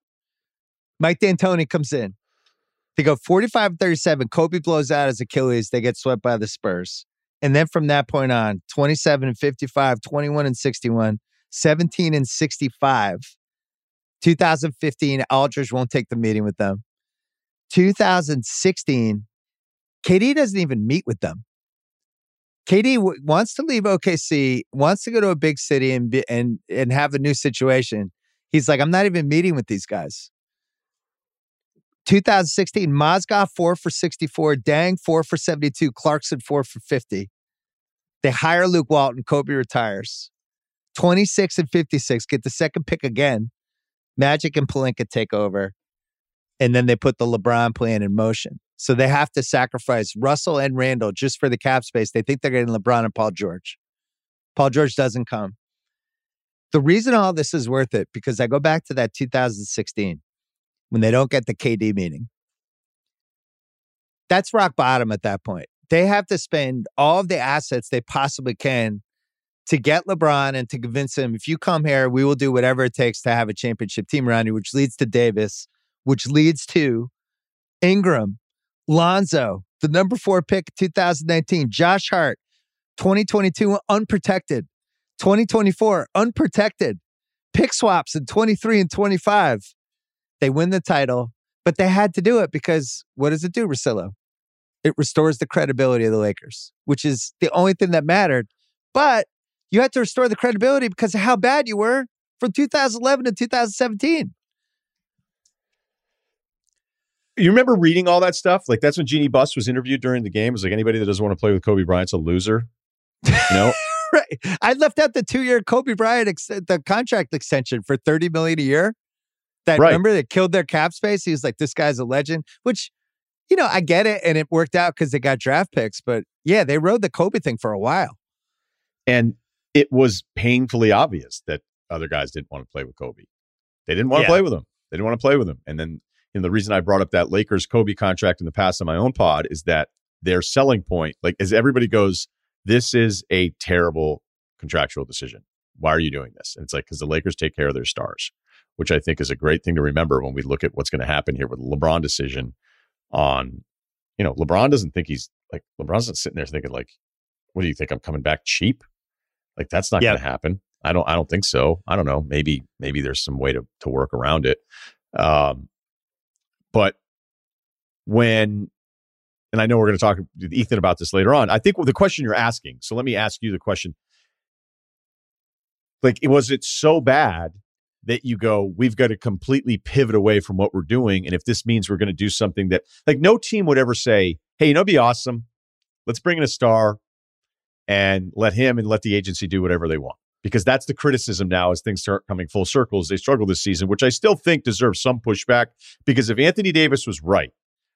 Mike D'Antoni comes in. They go 45 37. Kobe blows out his Achilles. They get swept by the Spurs. And then from that point on, 27 and 55, 21 and 61, 17 and 65. 2015, Aldridge won't take the meeting with them. 2016, KD doesn't even meet with them. KD w- wants to leave OKC, wants to go to a big city and be, and and have a new situation. He's like, I'm not even meeting with these guys. 2016, Mozgov four for 64, Deng four for 72, Clarkson four for 50. They hire Luke Walton, Kobe retires. 26 and 56, get the second pick again. Magic and Pelinka take over. And then they put the LeBron plan in motion. So they have to sacrifice Russell and Randle just for the cap space. They think they're getting LeBron and Paul George. Paul George doesn't come. The reason all this is worth it, because I go back to that 2016 when they don't get the KD meeting. That's rock bottom at that point. They have to spend all of the assets they possibly can to get LeBron and to convince him if you come here, we will do whatever it takes to have a championship team around you, which leads to Davis, which leads to Ingram, Lonzo, the number four pick 2019, Josh Hart, 2022 unprotected, 2024 unprotected, pick swaps in 23 and 25. They win the title, but they had to do it because what does it do, Russillo? It restores the credibility of the Lakers, which is the only thing that mattered. But you had to restore the credibility because of how bad you were from 2011 to 2017. You remember reading all that stuff? Like that's when Jeanie Buss was interviewed during the game. It was like anybody that doesn't want to play with Kobe Bryant's a loser. You know? right. I left out the two-year Kobe Bryant ex- the contract extension for 30 million a year. That Right. remember that killed their cap space. He was like, "This guy's a legend," which you know I get it, and it worked out because they got draft picks. But yeah, they rode the Kobe thing for a while. And it was painfully obvious that other guys didn't want to play with Kobe. They didn't want to Yeah. play with him. They didn't want to play with him. And then, you know, the reason I brought up that Lakers Kobe contract in the past on my own pod is that their selling point, like as everybody goes, this is a terrible contractual decision. Why are you doing this? And it's like, because the Lakers take care of their stars, which I think is a great thing to remember when we look at what's going to happen here with the LeBron decision on, you know, LeBron doesn't think he's like, LeBron's not sitting there thinking like, what do you think? I'm coming back cheap? Like that's not Yeah. going to happen. I don't. I don't think so. I don't know. Maybe. Maybe there's some way to to work around it. Um, but when, and I know we're going to talk with Ethan about this later on. I think the question you're asking. So let me ask you the question. Like, was it so bad that you go, we've got to completely pivot away from what we're doing, and if this means we're going to do something that, like, no team would ever say, "Hey, you know, it'd be awesome. Let's bring in a star." and let him and let the agency do whatever they want. Because that's the criticism now as things start coming full circle as they struggle this season, which I still think deserves some pushback. Because if Anthony Davis was right,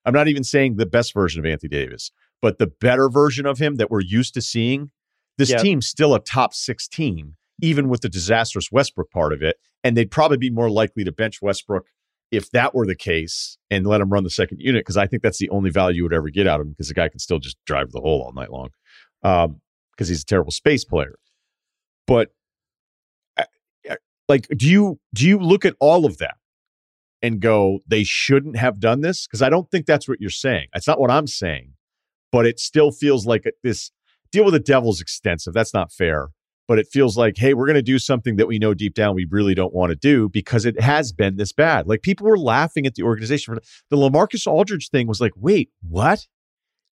I'm not even saying the best version of Anthony Davis, but the better version of him that we're used to seeing, this Yep. team's still a top six team, even with the disastrous Westbrook part of it. And they'd probably be more likely to bench Westbrook if that were the case and let him run the second unit, because I think that's the only value you would ever get out of him, because the guy can still just drive the hole all night long. Um, because he's a terrible space player. But like, do you do you look at all of that and go, they shouldn't have done this? Because I don't think that's what you're saying. That's not what I'm saying. But it still feels like this deal with the devil's extensive. That's not fair. But it feels like, hey, we're going to do something that we know deep down we really don't want to do because it has been this bad. Like people were laughing at the organization. The LaMarcus Aldridge thing was like, wait, what?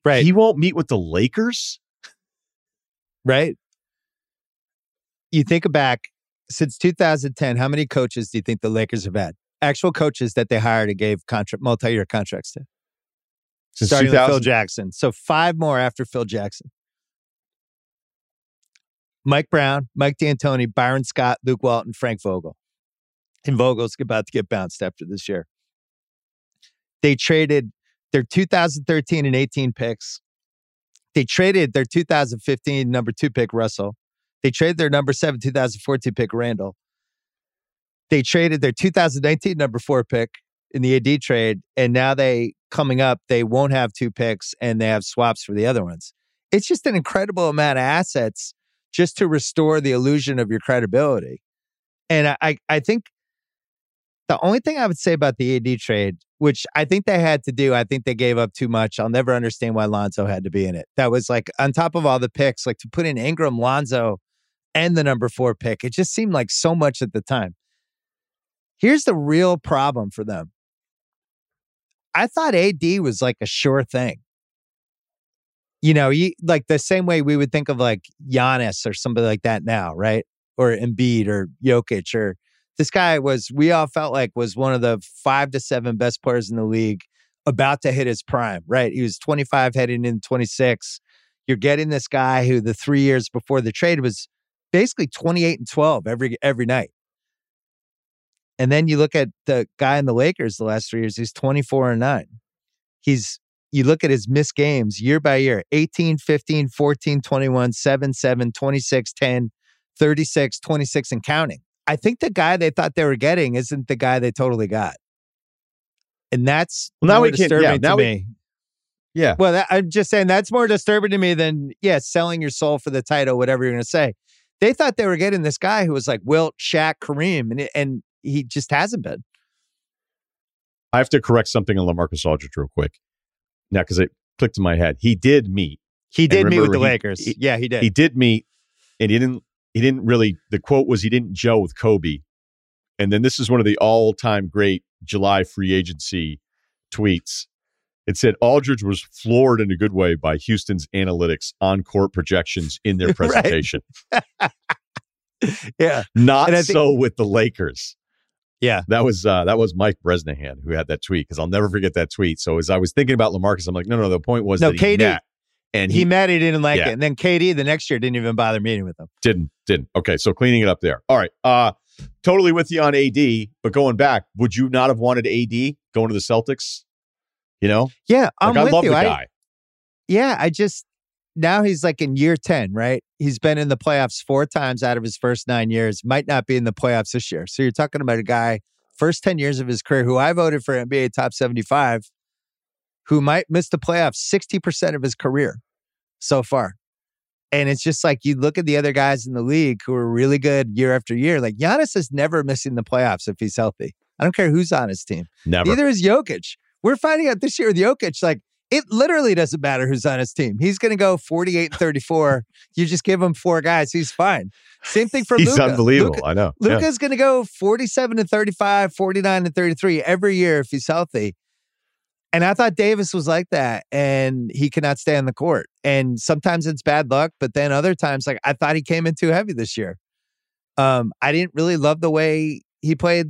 Right. He won't meet with the Lakers? right? You think back since 2010, how many coaches do you think the Lakers have had? Actual coaches that they hired and gave contract multi-year contracts to, Since starting with Phil Jackson. So five more after Phil Jackson. Mike Brown, Mike D'Antoni, Byron Scott, Luke Walton, Frank Vogel. And Vogel's about to get bounced after this year. They traded their 2013 and 18 picks. They traded their 2015 number two pick, Russell. They traded their number seven 2014 pick, Randle. They traded their 2019 number four pick in the AD trade. And now they, coming up, they won't have two picks and they have swaps for the other ones. It's just an incredible amount of assets just to restore the illusion of your credibility. And I, I, think the only thing I would say about the AD trade, which I think they had to do, I think they gave up too much. I'll never understand why Lonzo had to be in it. That was like on top of all the picks, like to put in Ingram, Lonzo, and the number four pick. It just seemed like so much at the time. Here's the real problem for them. I thought AD was like a sure thing. You know, you, like the same way we would think of like Giannis or somebody like that now, right? Or Embiid or Jokic or This guy was, we all felt like was one of the five to seven best players in the league about to hit his prime, right? He was 25 heading in 26. You're getting this guy who the three years before the trade was basically 28 and 12 every every night. And then you look at the guy in the Lakers the last three years, he's 24 and 9. He's you look at his missed games year by year 18, 15, 14, 21, 7, 7, 26, 10, 36, 26, and counting. I think the guy they thought they were getting isn't the guy they totally got. And that's well, now we can yeah, to now me. we, yeah. Well, that, I'm just saying that's more disturbing to me than yeah, selling your soul for the title, whatever you're going to say. They thought they were getting this guy who was like Wilt, Shaq, Kareem, and and he just hasn't been. I have to correct something on LaMarcus Aldridge real quick. Now, because it clicked in my head, he did meet. He did meet with the he- Lakers. he- yeah, he did. He did meet, and he didn't. He didn't really. The quote was, "He didn't gel with Kobe." And then this is one of the all-time great July free agency tweets. It said Aldridge was floored in a good way by Houston's analytics on-court projections in their presentation. yeah, Not think- so with the Lakers. Yeah. that was uh, that was Mike Bresnahan who had that tweet because I'll never forget that tweet. So as I was thinking about LaMarcus, I'm like, no, no, the point was No, that he KD met and he, he, met. He didn't like Yeah. it, and then KD the next year didn't even bother meeting with him. didn't didn't. Okay, so cleaning it up there. All right, uh, totally with you on AD, but going back, would you not have wanted AD going to the Celtics? You know, Yeah, I'm like I with love you. the I, guy. yeah, I just now he's like in year 10, right? He's been in the playoffs four times out of his first nine years, might not be in the playoffs this year. So you're talking about a guy, first 10 years of his career, who I voted for NBA top 75, who might miss the playoffs 60% of his career so far. And it's just like you look at the other guys in the league who are really good year after year. Like Giannis is never missing the playoffs if he's healthy. I don't care who's on his team. Never. Neither is Jokic. We're finding out this year with Jokic, like it literally doesn't matter who's on his team. He's going to go 48 and 34. you just give him four guys, he's fine. Same thing for He's unbelievable. Luka, I know. Yeah. Going to go 47 and 35, 49 and 33 every year if he's healthy. And I thought Davis was like that, and he cannot stay on the court. And sometimes it's bad luck, but then other times, like I thought he came in too heavy this year. Um, I didn't really love the way he played,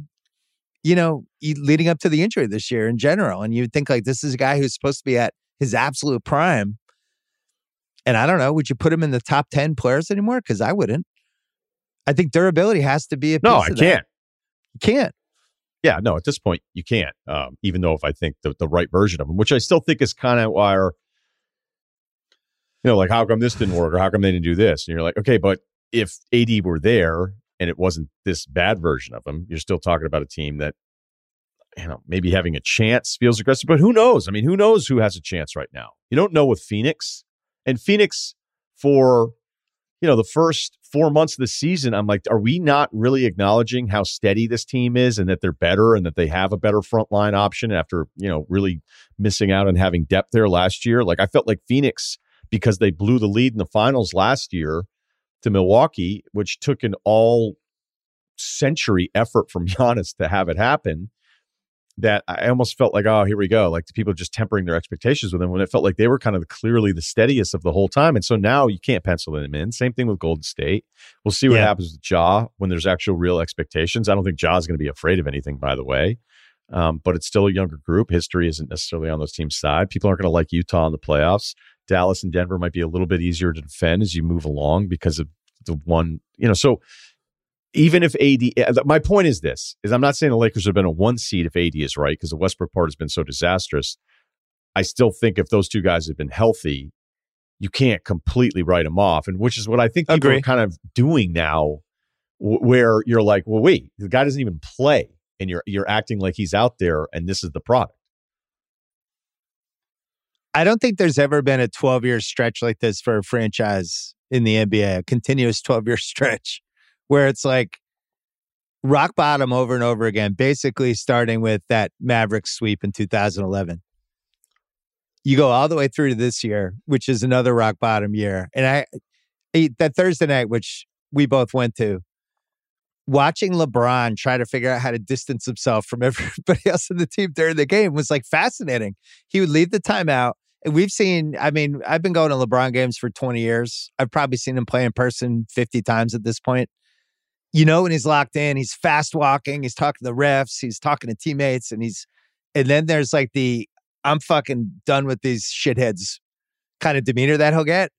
you know, leading up to the injury this year in general. And you'd think like this is a guy who's supposed to be at his absolute prime. And I don't know, would you put him in the top 10 players anymore? Because I wouldn't. I think durability has to be a piece No, I that. can't. You can't. Yeah, no, at this point you can't. Um, even though if I think the, the right version of him, which I still think is kind of why, our, you know, like how come this didn't work or how come they didn't do this? And you're like, okay, but if AD were there and it wasn't this bad version of him, you're still talking about a team that, you know, maybe having a chance feels aggressive, but who knows? I mean, who knows who has a chance right now? You don't know with Phoenix and Phoenix for you know, the first four months of the season, I'm like, are we not really acknowledging how steady this team is and that they're better and that they have a better front line option after, you know, really missing out on having depth there last year? Like, I felt like Phoenix, because they blew the lead in the finals last year to Milwaukee, which took an all century effort from Giannis to have it happen. That I almost felt like, oh, here we go. Like the people just tempering their expectations with them when it felt like they were kind of clearly the steadiest of the whole time. And so now you can't pencil them in. Same thing with Golden State. We'll see what Yeah. happens with Ja when there's actual real expectations. I don't think Ja's going to be afraid of anything, by the way. Um, but it's still a younger group. History isn't necessarily on those teams' side. People aren't going to like Utah in the playoffs. Dallas and Denver might be a little bit easier to defend as you move along because of the one, you know. So even if AD, uh, my point is this: is I'm not saying the Lakers have been a one seed if AD is right because the Westbrook part has been so disastrous. I still think if those two guys had been healthy, you can't completely write them off, and which is what I think people Agree. are kind of doing now, wh- where you're like, well, wait, the guy doesn't even play, and you're you're acting like he's out there, and this is the product. I don't think there's ever been a 12 year stretch like this for a franchise in the NBA, a continuous 12 year stretch where it's like rock bottom over and over again, basically starting with that Mavericks sweep in 2011. You go all the way through to this year, which is another rock bottom year. And I, I- that Thursday night, which we both went to, watching LeBron try to figure out how to distance himself from everybody else in the team during the game was like fascinating. He would leave the timeout. We've seen, I mean, I've been going to LeBron games for 20 years. I've probably seen him play in person 50 times at this point. you know when he's locked in, he's fast walking, he's talking to the refs, he's talking to teammates, and he's and then there's like the I'm fucking done with these shitheads kind of demeanor that he'll get.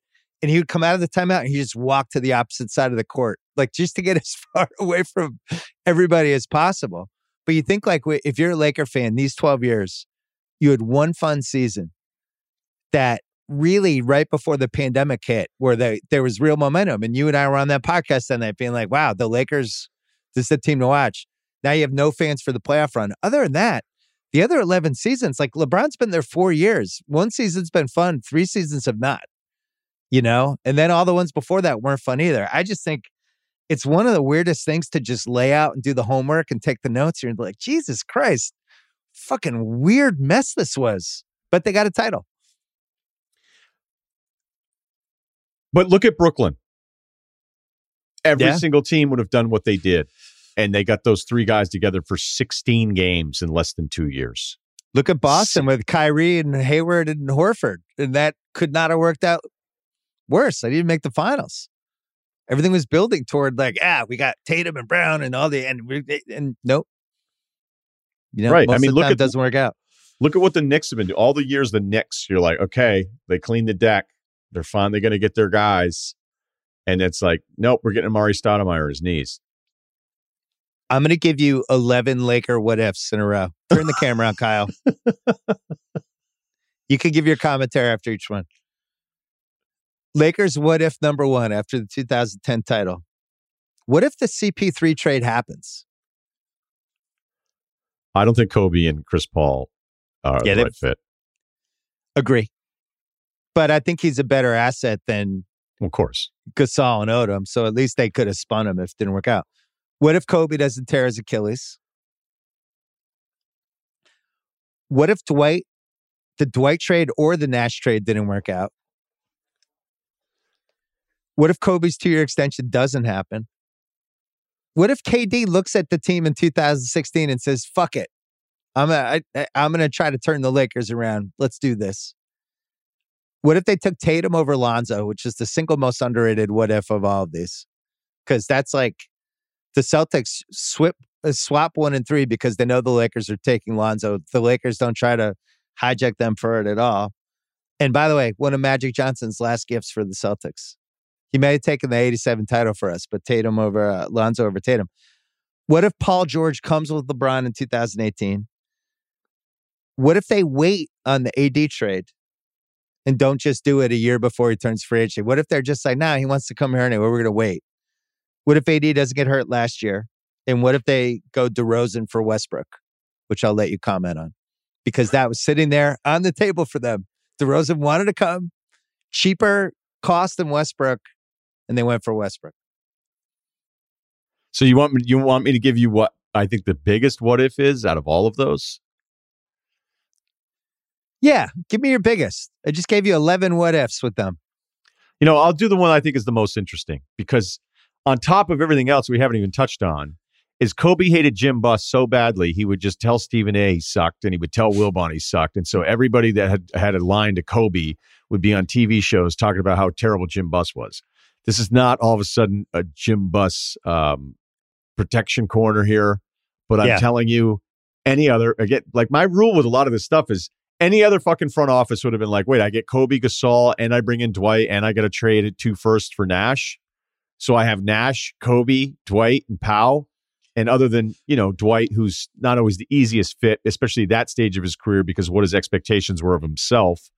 And he would come out of the timeout and he just walk to the opposite side of the court, like just to get as far away from everybody as possible. But you think like if you're a Laker fan, these 12 years, you had one fun season that really right before the pandemic hit, where they, there was real momentum. And you and I were on that podcast that night being like, wow, the Lakers, this is the team to watch. Now you have no fans for the playoff run. Other than that, the other 11 seasons, like LeBron's been there four years. One season's been fun, three seasons have not, you know? And then all the ones before that weren't fun either. I just think it's one of the weirdest things to just lay out and do the homework and take the notes. You're like, Jesus Christ, fucking weird mess this was. But they got a title. But look at Brooklyn. Every yeah. single team would have done what they did. And they got those three guys together for 16 games in less than two years. Look at Boston with Kyrie and Hayward and Horford. And that could not have worked out worse. They didn't make the finals. Everything was building toward like, ah, we got Tatum and Brown and all the and and nope. You know, right. I mean, look at doesn't work out. Look at what the Knicks have been doing. All the years the Knicks, you're like, okay, they cleaned the deck. They're finally going to get their guys. And it's like, nope, we're getting Amar'e Stoudemire his knees. I'm going to give you 11 Laker what ifs in a row. Turn the camera on, Kyle. You can give your commentary after each one. Lakers what if number one after the 2010 title. What if the CP3 trade happens? I don't think Kobe and Chris Paul are yeah, the right fit. Agree but I think he's a better asset than, of course, Gasol and Odom. So at least they could have spun him if it didn't work out. What if Kobe doesn't tear his Achilles? What if Dwight, the Dwight trade or the Nash trade didn't work out? What if Kobe's two year extension doesn't happen? What if KD looks at the team in 2016 and says, fuck it. I'm, I, I'm going to try to turn the Lakers around. Let's do this. What if they took Tatum over Lonzo, which is the single most underrated what if of all of these? Because that's like the Celtics swip, uh, swap one and three because they know the Lakers are taking Lonzo. The Lakers don't try to hijack them for it at all. And by the way, one of Magic Johnson's last gifts for the Celtics. He may have taken the 87 title for us, but Tatum over uh, Lonzo over Tatum. What if Paul George comes with LeBron in 2018? What if they wait on the AD trade and don't just do it a year before he turns free agent. What if they're just like, nah, he wants to come here anyway. We're going to wait. What if AD doesn't get hurt last year? And what if they go DeRozan for Westbrook, which I'll let you comment on, because that was sitting there on the table for them. DeRozan wanted to come, cheaper cost than Westbrook, and they went for Westbrook. So you want me, you want me to give you what I think the biggest what if is out of all of those? Yeah, give me your biggest. I just gave you 11 what ifs with them. You know, I'll do the one I think is the most interesting because on top of everything else we haven't even touched on, is Kobe hated Jim Buss so badly he would just tell Stephen A. he sucked and he would tell Wilbon he sucked. And so everybody that had had a line to Kobe would be on TV shows talking about how terrible Jim Buss was. This is not all of a sudden a Jim Buss um, protection corner here, but I'm yeah. telling you, any other again, like my rule with a lot of this stuff is any other fucking front office would have been like, wait, I get Kobe Gasol and I bring in Dwight and I got to trade at two first for Nash. So I have Nash, Kobe, Dwight, and Pau. And other than, you know, Dwight, who's not always the easiest fit, especially that stage of his career because what his expectations were of himself.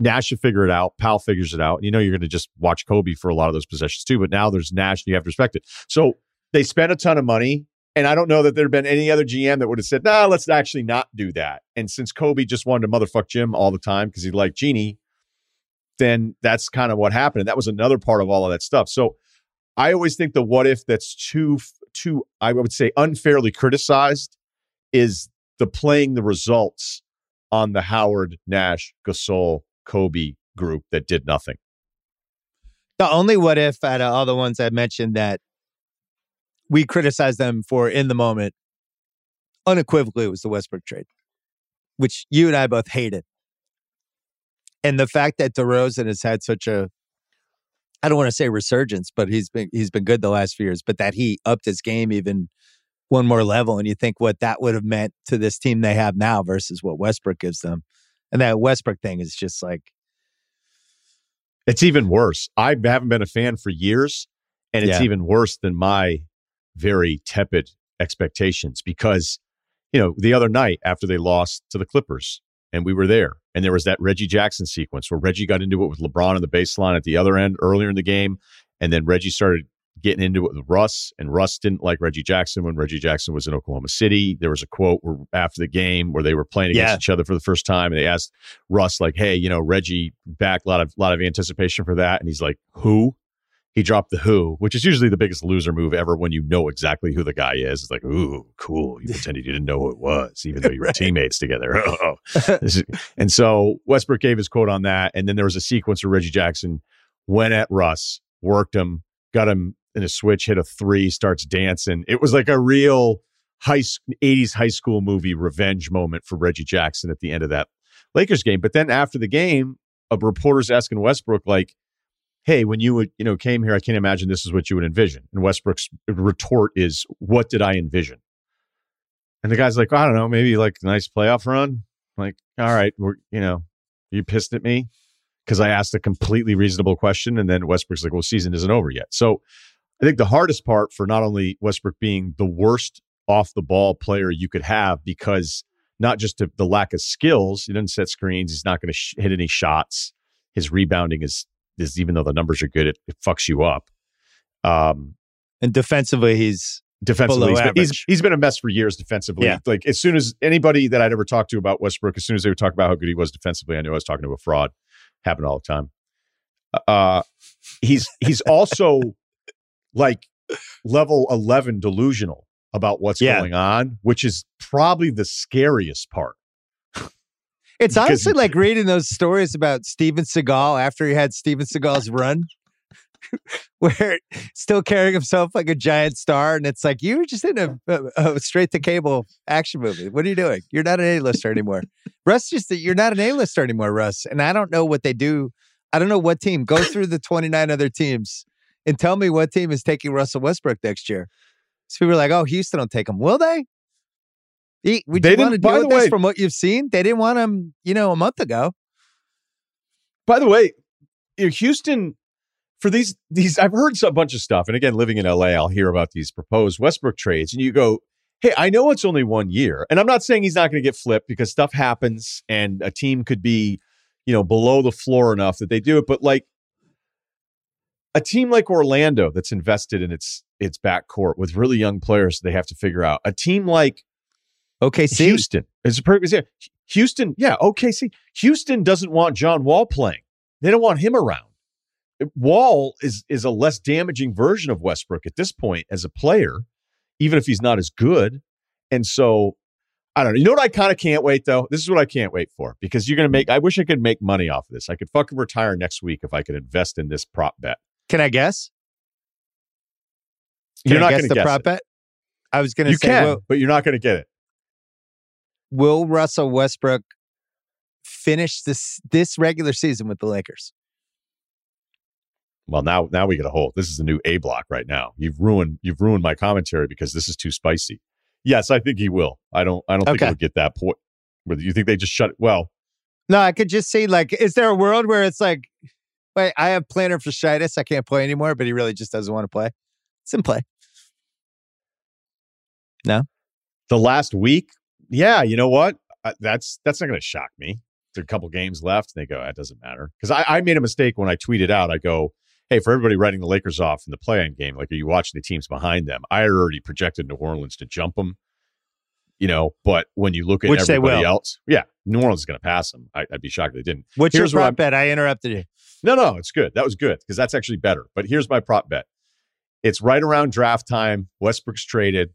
Nash should figure it out. Pau figures it out. You know, you're going to just watch Kobe for a lot of those possessions too. But now there's Nash and you have to respect it. So they spent a ton of money and I don't know that there had been any other GM that would have said, nah, let's actually not do that. And since Kobe just wanted to motherfuck Jim all the time because he liked Jeanie, then that's kind of what happened. And that was another part of all of that stuff. So I always think the what if that's too, too, I would say unfairly criticized is the playing the results on the Howard, Nash, Gasol, Kobe group that did nothing. The only what if out of all the ones I mentioned that we criticized them for in the moment. Unequivocally, it was the Westbrook trade, which you and I both hated. And the fact that DeRozan has had such a I don't want to say resurgence, but he's been he's been good the last few years. But that he upped his game even one more level, and you think what that would have meant to this team they have now versus what Westbrook gives them, and that Westbrook thing is just like it's even worse. I haven't been a fan for years, and it's Yeah. even worse than my very tepid expectations because, you know, the other night after they lost to the Clippers, and we were there, and there was that Reggie Jackson sequence where Reggie got into it with LeBron on the baseline at the other end earlier in the game, and then Reggie started getting into it with Russ, and Russ didn't like Reggie Jackson when Reggie Jackson was in Oklahoma City. There was a quote where after the game where they were playing against Yeah. each other for the first time, and they asked Russ like, "Hey, you know, Reggie back a lot of lot of anticipation for that," and he's like, "Who?" He dropped the who, which is usually the biggest loser move ever when you know exactly who the guy is. It's like, ooh, cool. You pretended you didn't know who it was, even though you were Right. teammates together. Oh. And so Westbrook gave his quote on that. And then there was a sequence where Reggie Jackson went at Russ, worked him, got him in a switch, hit a three, starts dancing. It was like a real high 80s high school movie revenge moment for Reggie Jackson at the end of that Lakers game. But then after the game, a reporter's asking Westbrook, like, hey, when you would, you know, came here, I can't imagine this is what you would envision. And Westbrook's retort is, what did I envision? And the guy's like, I don't know, maybe like a nice playoff run. Like, all right, we're, you know, you pissed at me because I asked a completely reasonable question. And then Westbrook's like, well, season isn't over yet. So I think the hardest part for not only Westbrook being the worst off the ball player you could have because not just the, the lack of skills, he doesn't set screens, he's not going to sh- hit any shots. His rebounding is, is even though the numbers are good, it, it fucks you up. Um, and defensively he's defensively. He's been, he's, he's been a mess for years defensively. Yeah. Like as soon as anybody that I'd ever talked to about Westbrook, as soon as they would talk about how good he was defensively, I knew I was talking to a fraud. Happened all the time. Uh, he's he's also like level eleven delusional about what's Yeah. going on, which is probably the scariest part. It's honestly like reading those stories about Steven Seagal after he had Steven Seagal's run, where still carrying himself like a giant star, and it's like you were just in a, a, a straight to cable action movie. What are you doing? You're not an A-lister anymore. Russ, just you're not an A-lister anymore, Russ. And I don't know what they do. I don't know what team. Go through the 29 other teams and tell me what team is taking Russell Westbrook next year. So people are like, "Oh, Houston will take him." Will they? Would They you want to deal the with this way- from what you've seen? They didn't want him, you know, a month ago. By the way, Houston for these these I've heard a bunch of stuff, and again, living in LA, I'll hear about these proposed Westbrook trades, and you go, "Hey, I know it's only one year," and I'm not saying he's not going to get flipped because stuff happens, and a team could be, you know, below the floor enough that they do it, but like a team like Orlando that's invested in its its backcourt with really young players they have to figure out. A team like OKC. Houston a perfect. Houston, yeah, OKC. Houston doesn't want John Wall playing. They don't want him around. Wall is is a less damaging version of Westbrook at this point as a player, even if he's not as good. And so I don't know. You know what I kind of can't wait though? This is what I can't wait for because you're gonna make I wish I could make money off of this. I could fucking retire next week if I could invest in this prop bet. Can I guess? Can You're I not gonna guess the guess prop it. bet? I was going to You say, can, will, but you're not gonna get it. Will Russell Westbrook finish this this regular season with the Lakers? Well, now now we get a hold. This is the new A block right now. You've ruined you've ruined my commentary because this is too spicy. Yes, I think he will. I don't I don't think Okay. he'll get that point. Whether you think they just shut it well, No, I could just see like, is there a world where it's like, wait, I have plantar fasciitis, I can't play anymore, but he really just doesn't want to play. It's in play. No. The last week, yeah, you know what? Uh, that's that's not going to shock me. There are a couple games left, and they go, that doesn't matter. Because I, I made a mistake when I tweeted out. I go, hey, for everybody writing the Lakers off in the play-in game, like, are you watching the teams behind them? I already projected New Orleans to jump them. You know, but when you look at Which everybody else, yeah, New Orleans is going to pass them. I, I'd be shocked if they didn't. What's Here's your prop bet? I interrupted you. No, no, it's good. That was good because that's actually better. But here's my prop bet. It's right around draft time. Westbrook's traded.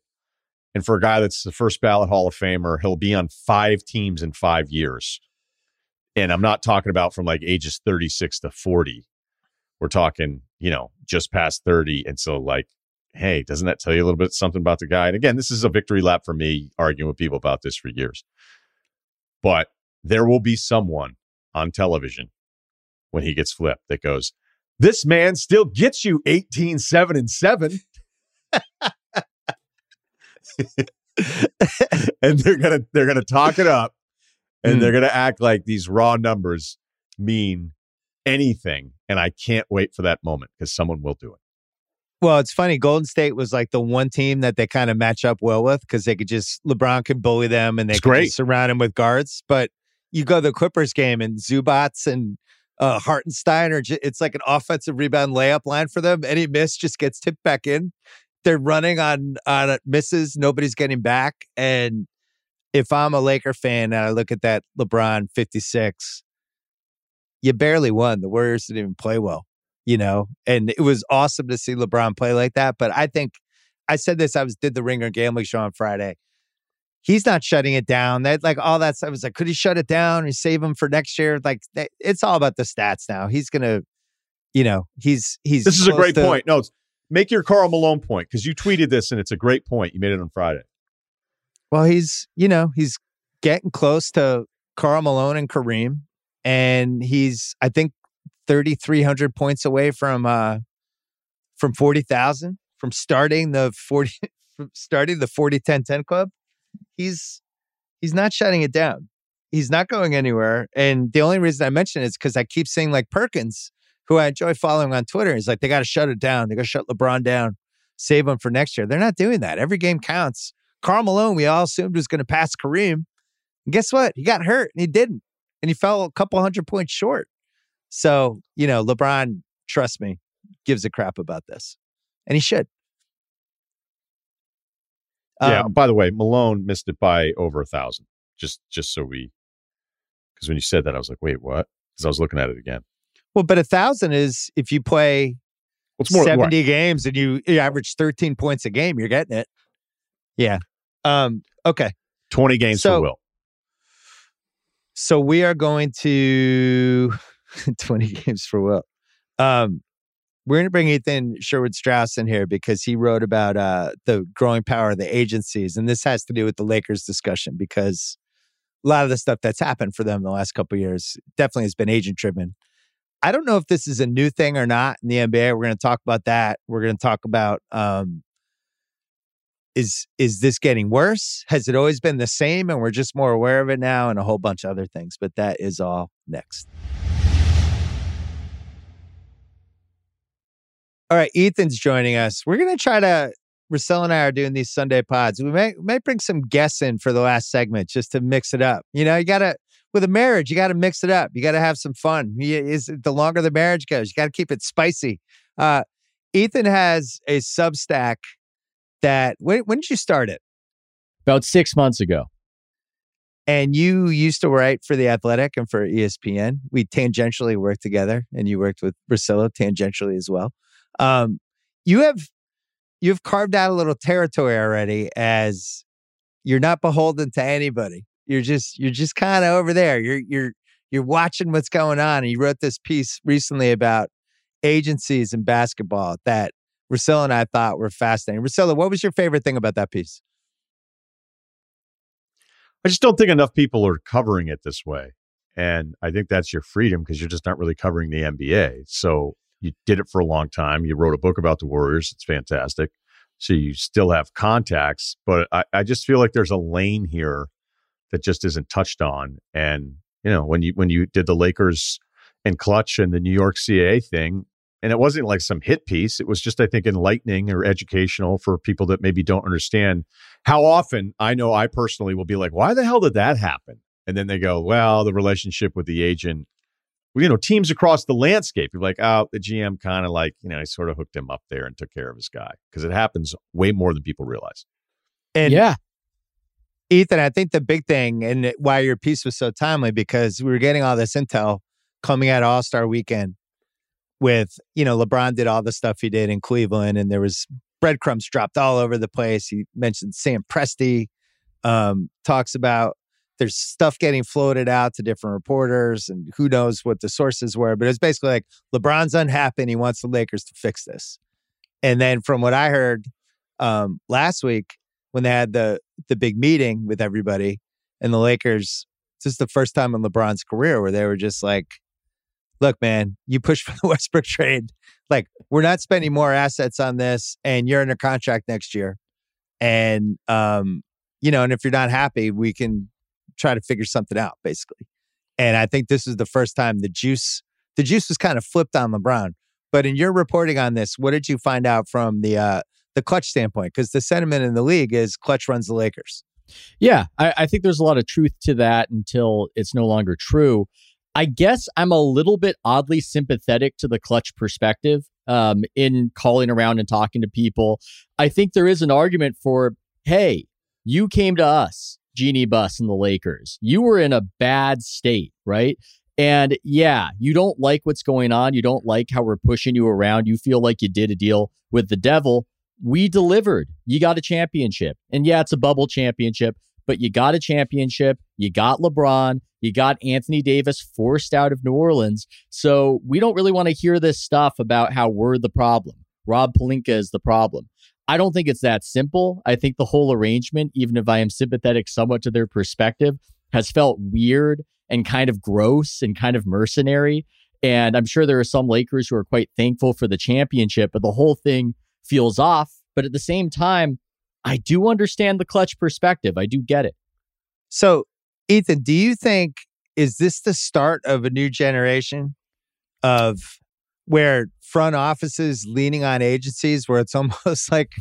And for a guy that's the first ballot Hall of Famer, he'll be on five teams in five years. And I'm not talking about from like ages 36 to 40. We're talking, you know, just past 30. And so, like, hey, doesn't that tell you a little bit something about the guy? And again, this is a victory lap for me arguing with people about this for years. But there will be someone on television when he gets flipped that goes, this man still gets you 18, 7, and 7. and they're gonna they're gonna talk it up and Hmm. they're gonna act like these raw numbers mean anything. And I can't wait for that moment because someone will do it. Well, it's funny. Golden State was like the one team that they kind of match up well with because they could just LeBron can bully them and they It's just surround him with guards. But you go to the Clippers game and Zubac and uh, Hartenstein are ju- it's like an offensive rebound layup line for them. Any miss just gets tipped back in. They're running on on uh, misses. Nobody's getting back. And if I'm a Laker fan and I look at that LeBron 56, you barely won. The Warriors didn't even play well you know, and it was awesome to see LeBron play like that. But I think I said this, I was did the ringer gambling show on Friday. He's not shutting it down. That like all that stuff I was like, could he shut it down and save him for next year? Like that- it's all about the stats now. He's gonna, you know, he's he's This is a great to- point. No, make your Karl Malone point because you tweeted this and it's a great point. You made it on Friday. Well, he's you know, he's getting close to Karl Malone and Kareem. And he's I think 3,300 points away from uh from 40,000 from starting the 40 from starting the 40 10 10 club. He's he's not shutting it down. He's not going anywhere. And the only reason I mention it is because I keep seeing like Perkins, who I enjoy following on Twitter. He's like, they got to shut it down. They got to shut LeBron down, save him for next year. They're not doing that. Every game counts. Karl Malone, we all assumed was going to pass Kareem. And guess what? He got hurt and he didn't. And he fell a couple hundred points short. So, you know, LeBron, trust me, gives a crap about this. And he should. yeah. Um, By the way, Malone missed it by over a thousand. Just just so we, because when you said that, I was like, wait, what? Because I was looking at it again. Well, but a thousand is if you play it's more than 70 games and you, you average 13 points a game, you're getting it. Yeah. Um, okay. twenty games So- for Will. So we are going to 20 games for Will. Um, we're going to bring Ethan Sherwood Strauss in here because he wrote about uh, the growing power of the agencies. And this has to do with the Lakers discussion because a lot of the stuff that's happened for them the last couple of years definitely has been agent driven. I don't know if this is a new thing or not in the NBA. We're going to talk about that. We're going to talk about um, is is this getting worse? Has it always been the same and we're just more aware of it now and a whole bunch of other things, but that is all next. All right, Ethan's joining us. We're going to try to Russell and I are doing these Sunday pods. We may might bring some guests in for the last segment just to mix it up. You know, you got to with a marriage, you got to mix it up. You got to have some fun. Is the longer the marriage goes, you got to keep it spicy. Uh, Ethan has a Substack that when, when did you start it? about six months ago. And you used to write for The Athletic and for ESPN. We tangentially worked together, and you worked with Priscilla tangentially as well. Um, you have you've carved out a little territory already as you're not beholden to anybody. You're just you're just kind of over there. You're you're you're watching what's going on. And you wrote this piece recently about agencies in basketball that Priscilla and I thought were fascinating. Priscilla, what was your favorite thing about that piece? I just don't think enough people are covering it this way. And I think that's your freedom because you're just not really covering the NBA. So you did it for a long time. You wrote a book about the Warriors. It's fantastic. So you still have contacts, but I, I just feel like there's a lane here that just isn't touched on. And you know, when you when you did the Lakers and Klutch and the New York CAA thing, and it wasn't like some hit piece. It was just, I think, enlightening or educational for people that maybe don't understand how often I know I personally will be like, why the hell did that happen? And then they go, well, the relationship with the agent, well, you know, teams across the landscape. You're like, oh, the GM kind of like, you know, he sort of hooked him up there and took care of his guy because it happens way more than people realize. And yeah, Ethan, I think the big thing and why your piece was so timely because we were getting all this intel coming out of All Star Weekend. With you know, LeBron did all the stuff he did in Cleveland, and there was breadcrumbs dropped all over the place. He mentioned Sam Presti, um, talks about there's stuff getting floated out to different reporters, and who knows what the sources were. But it's basically like LeBron's unhappy and he wants the Lakers to fix this. And then from what I heard um, last week, when they had the the big meeting with everybody and the Lakers. This is the first time in LeBron's career where they were just like, look, man, you push for the Westbrook trade. Like, we're not spending more assets on this, and you're under contract next year. And, um, you know, and if you're not happy, we can try to figure something out, basically. And I think this is the first time the juice, the juice was kind of flipped on LeBron. But in your reporting on this, what did you find out from the uh, the Klutch standpoint? Because the sentiment in the league is Klutch runs the Lakers. Yeah, I, I think there's a lot of truth to that until it's no longer true. I guess I'm a little bit oddly sympathetic to the Klutch perspective um, in calling around and talking to people. I think there is an argument for, hey, you came to us, Jeanie Buss and the Lakers. You were in a bad state, right? And yeah, you don't like what's going on. You don't like how we're pushing you around. You feel like you did a deal with the devil. We delivered. You got a championship. And yeah, it's a bubble championship, but you got a championship. You got LeBron. You got Anthony Davis forced out of New Orleans. So we don't really want to hear this stuff about how we're the problem. Rob Pelinka is the problem. I don't think it's that simple. I think the whole arrangement, even if I am sympathetic somewhat to their perspective, has felt weird and kind of gross and kind of mercenary. And I'm sure there are some Lakers who are quite thankful for the championship, but the whole thing feels off. But at the same time, I do understand the Klutch perspective. I do get it. So Ethan, do you think is this the start of a new generation of where front offices leaning on agencies where it's almost like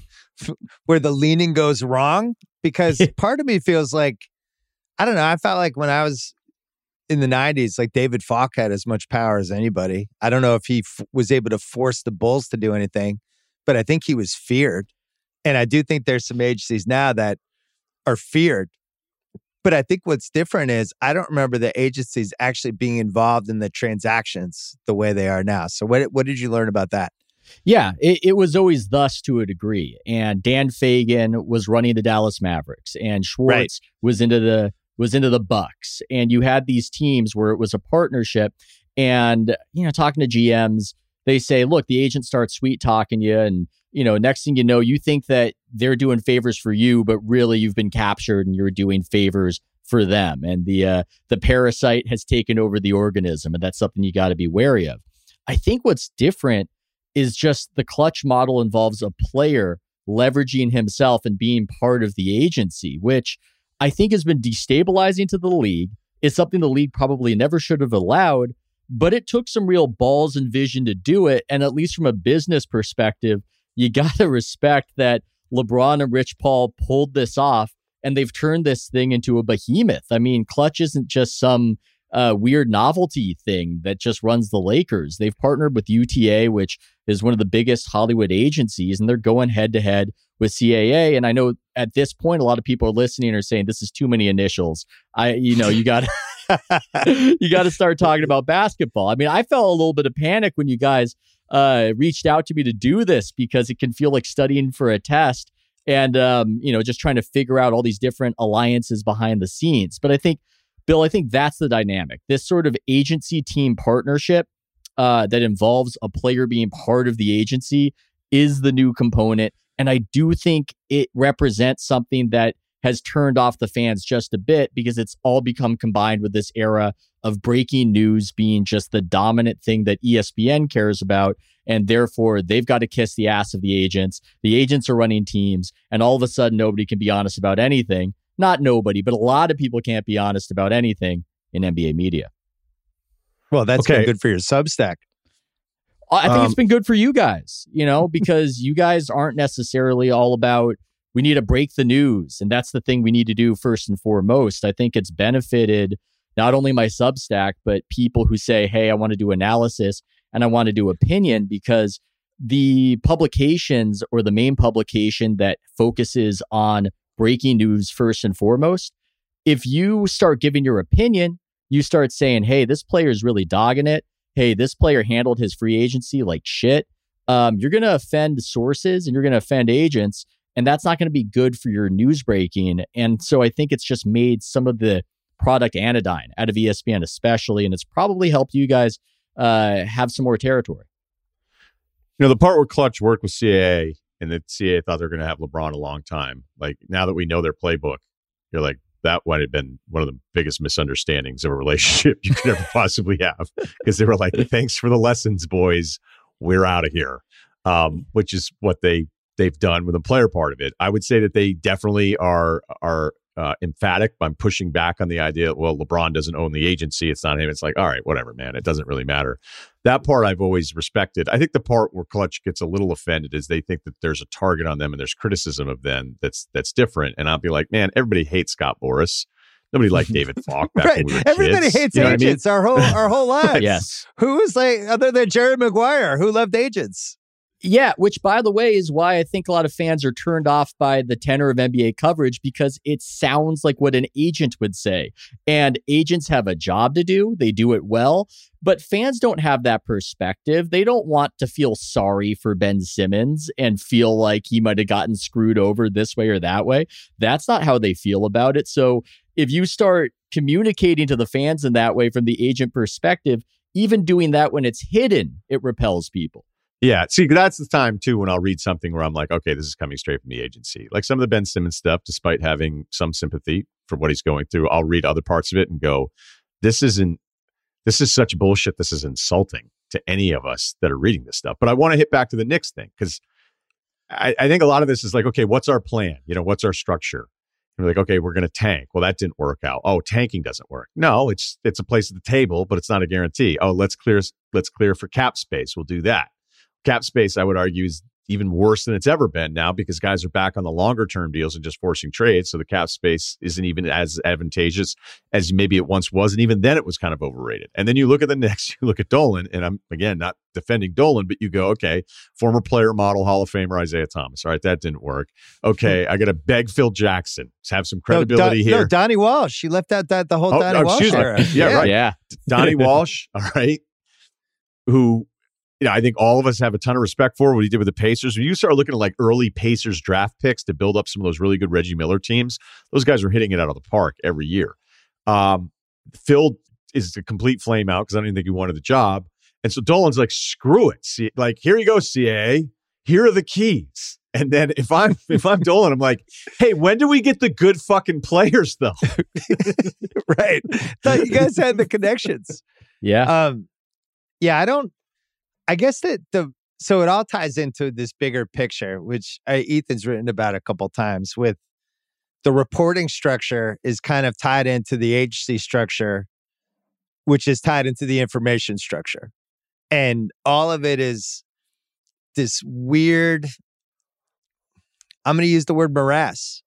where the leaning goes wrong because part of me feels like I don't know, I felt like when I was in the 90s like David Falk had as much power as anybody. I don't know if he f- was able to force the Bulls to do anything, but I think he was feared. And I do think there's some agencies now that are feared but I think what's different is I don't remember the agencies actually being involved in the transactions the way they are now. So what what did you learn about that? Yeah, it, it was always thus to a degree. And Dan Fegan was running the Dallas Mavericks, and Schwartz right. was into the was into the Bucks. And you had these teams where it was a partnership. And you know, talking to GMs, they say, "Look, the agent starts sweet talking you, and you know, next thing you know, you think that they're doing favors for you, but really you've been captured and you're doing favors for them. And the uh, the parasite has taken over the organism, and that's something you got to be wary of. I think what's different is just the Klutch model involves a player leveraging himself and being part of the agency, which I think has been destabilizing to the league. It's something the league probably never should have allowed, but it took some real balls and vision to do it. And at least from a business perspective, you got to respect that LeBron and Rich Paul pulled this off and they've turned this thing into a behemoth. I mean, Klutch isn't just some uh, weird novelty thing that just runs the Lakers. They've partnered with UTA, which is one of the biggest Hollywood agencies, and they're going head to head with CAA. And I know at this point, a lot of people are listening are saying this is too many initials. I, you know, you got you got to start talking about basketball. I mean, I felt a little bit of panic when you guys uh, reached out to me to do this because it can feel like studying for a test and um, you know just trying to figure out all these different alliances behind the scenes. But I think, Bill, I think that's the dynamic. This sort of agency team partnership uh, that involves a player being part of the agency is the new component, and I do think it represents something that has turned off the fans just a bit because it's all become combined with this era of breaking news being just the dominant thing that ESPN cares about. And therefore, they've got to kiss the ass of the agents. The agents are running teams, and all of a sudden, nobody can be honest about anything. Not nobody, but a lot of people can't be honest about anything in NBA media. Well, that's okay. good for your Substack. I think um, it's been good for you guys, you know, because you guys aren't necessarily all about we need to break the news. And that's the thing we need to do first and foremost. I think it's benefited not only my Substack, but people who say, hey, I want to do analysis and I want to do opinion because the publications or the main publication that focuses on breaking news first and foremost, if you start giving your opinion, you start saying, hey, this player is really dogging it. Hey, this player handled his free agency like shit. Um, you're going to offend sources and you're going to offend agents and that's not going to be good for your news breaking. And so I think it's just made some of the product anodyne out of ESPN, especially, and it's probably helped you guys uh, have some more territory. You know, the part where Klutch worked with CAA and that CAA thought they're going to have LeBron a long time. Like now that we know their playbook, you're like, that might have been one of the biggest misunderstandings of a relationship you could ever possibly have because they were like, "Thanks for the lessons, boys. We're out of here," um, which is what they they've done with the player part of it. I would say that they definitely are are uh, emphatic. I'm pushing back on the idea. Well, LeBron doesn't own the agency; it's not him. It's like, all right, whatever, man. It doesn't really matter. That part I've always respected. I think the part where Klutch gets a little offended is they think that there's a target on them and there's criticism of them that's that's different. And I'll be like, man, everybody hates Scott Boras. Nobody liked David Falk. right. We Everybody kids. hates You know agents I mean? our whole our whole lives. yes. Who is like other than Jerry Maguire, who loved agents? Yeah, which by the way is why I think a lot of fans are turned off by the tenor of NBA coverage because it sounds like what an agent would say. And agents have a job to do, they do it well, but fans don't have that perspective. They don't want to feel sorry for Ben Simmons and feel like he might have gotten screwed over this way or that way. That's not how they feel about it. So if you start communicating to the fans in that way from the agent perspective, even doing that when it's hidden, it repels people. Yeah, see, that's the time too when I'll read something where I'm like, okay, this is coming straight from the agency. Like some of the Ben Simmons stuff, despite having some sympathy for what he's going through, I'll read other parts of it and go, this isn't, this is such bullshit. This is insulting to any of us that are reading this stuff. But I want to hit back to the Knicks thing because I, I, think a lot of this is like, okay, what's our plan? You know, what's our structure? And we're like, okay, we're going to tank. Well, that didn't work out. Oh, tanking doesn't work. No, it's it's a place at the table, but it's not a guarantee. Oh, let's clear let's clear for cap space. We'll do that cap space, I would argue, is even worse than it's ever been now because guys are back on the longer term deals and just forcing trades. So the cap space isn't even as advantageous as maybe it once was. And even then it was kind of overrated. And then you look at the next, you look at Dolan, and I'm again not defending Dolan, but you go, okay, former player model Hall of Famer Isiah Thomas. All right, that didn't work. Hmm. Okay, I got to beg Phil Jackson. to have some credibility no, Don, here. No, Donnie Walsh. She left out that the whole oh, Donnie oh, Walsh era. Yeah, yeah, right. Yeah. Donnie Walsh, all right, who you know, I think all of us have a ton of respect for what he did with the Pacers. When you start looking at like early Pacers draft picks to build up some of those really good Reggie Miller teams, those guys are hitting it out of the park every year. Um, Phil is a complete flame out because I don't even think he wanted the job. And so Dolan's like, screw it. See, like, here you go, CA. Here are the keys. And then if I'm if I'm Dolan, I'm like, hey, when do we get the good fucking players though? right. Thought you guys had the connections. Yeah. Um, yeah, I don't I guess that the so it all ties into this bigger picture, which uh, Ethan's written about a couple times. With the reporting structure is kind of tied into the agency structure, which is tied into the information structure, and all of it is this weird. I'm going to use the word morass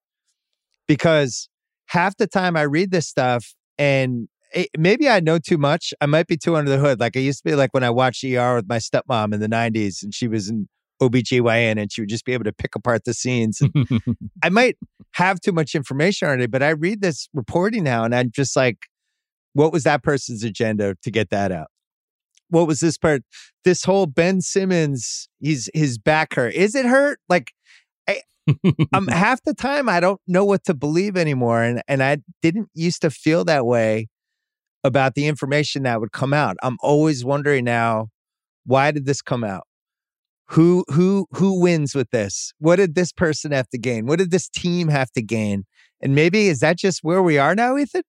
because half the time I read this stuff and it, maybe I know too much. I might be too under the hood. Like I used to be like when I watched ER with my stepmom in the 90s and she was in OBGYN and she would just be able to pick apart the scenes. I might have too much information already, but I read this reporting now and I'm just like, what was that person's agenda to get that out? What was this part? This whole Ben Simmons, he's his back hurt. Is it hurt? Like I, um, half the time I don't know what to believe anymore. And and I didn't used to feel that way about the information that would come out. I'm always wondering now, why did this come out? Who who who wins with this? What did this person have to gain? What did this team have to gain? And maybe is that just where we are now, Ethan?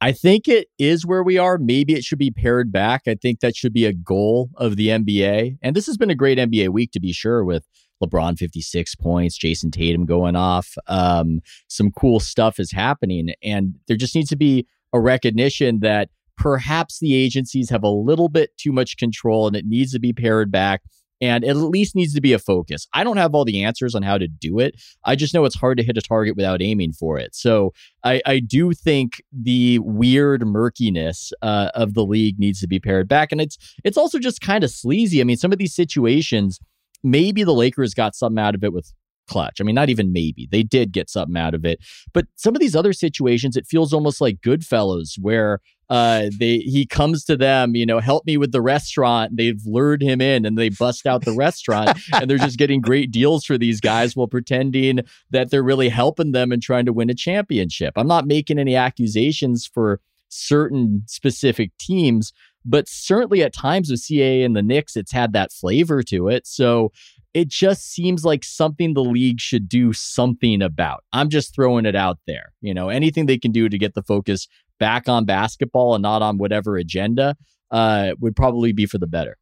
I think it is where we are. Maybe it should be pared back. I think that should be a goal of the NBA. And this has been a great NBA week to be sure with LeBron 56 points, Jayson Tatum going off. Um, some cool stuff is happening. And there just needs to be a recognition that perhaps the agencies have a little bit too much control and it needs to be pared back and it at least needs to be a focus. I don't have all the answers on how to do it. I just know it's hard to hit a target without aiming for it. So I, I do think the weird murkiness uh, of the league needs to be pared back, and it's it's also just kind of sleazy. I mean, some of these situations, maybe the Lakers got something out of it with Klutch. I mean, not even maybe. They did get something out of it. But some of these other situations, it feels almost like Goodfellas, where uh, they he comes to them, you know, help me with the restaurant. They've lured him in and they bust out the restaurant and they're just getting great deals for these guys while pretending that they're really helping them and trying to win a championship. I'm not making any accusations for certain specific teams, but certainly at times with CA and the Knicks, it's had that flavor to it. So it just seems like something the league should do something about. I'm just throwing it out there. You know, anything they can do to get the focus back on basketball and not on whatever agenda uh, would probably be for the better.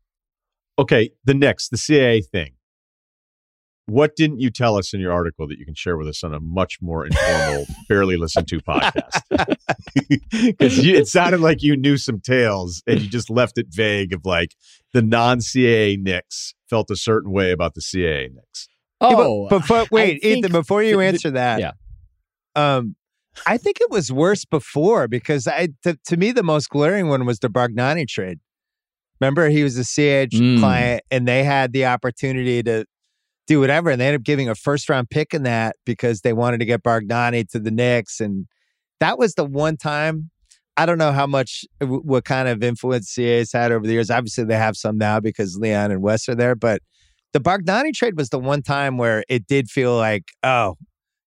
Okay, the next, the CAA thing. What didn't you tell us in your article that you can share with us on a much more informal, barely listened to podcast? Because it sounded like you knew some tales and you just left it vague of like the non CAA Knicks felt a certain way about the CAA Knicks. Oh, yeah, but, but, wait, Ethan, before you answer that, yeah. um, I think it was worse before because I to, to me the most glaring one was the Bargnani trade. Remember, he was a CH mm. client, and they had the opportunity to do whatever. And they ended up giving a first round pick in that because they wanted to get Bargnani to the Knicks. And that was the one time. I don't know how much, what kind of influence CA's had over the years. Obviously, they have some now because Leon and Wes are there. But the Bargnani trade was the one time where it did feel like, oh,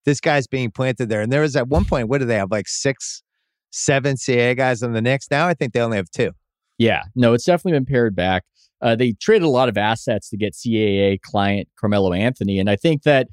this guy's being planted there. And there was at one point, what do they have? Like six, seven CAA guys on the Knicks. Now I think they only have two. Yeah, no, it's definitely been pared back. Uh, they traded a lot of assets to get CAA client Carmelo Anthony, and I think that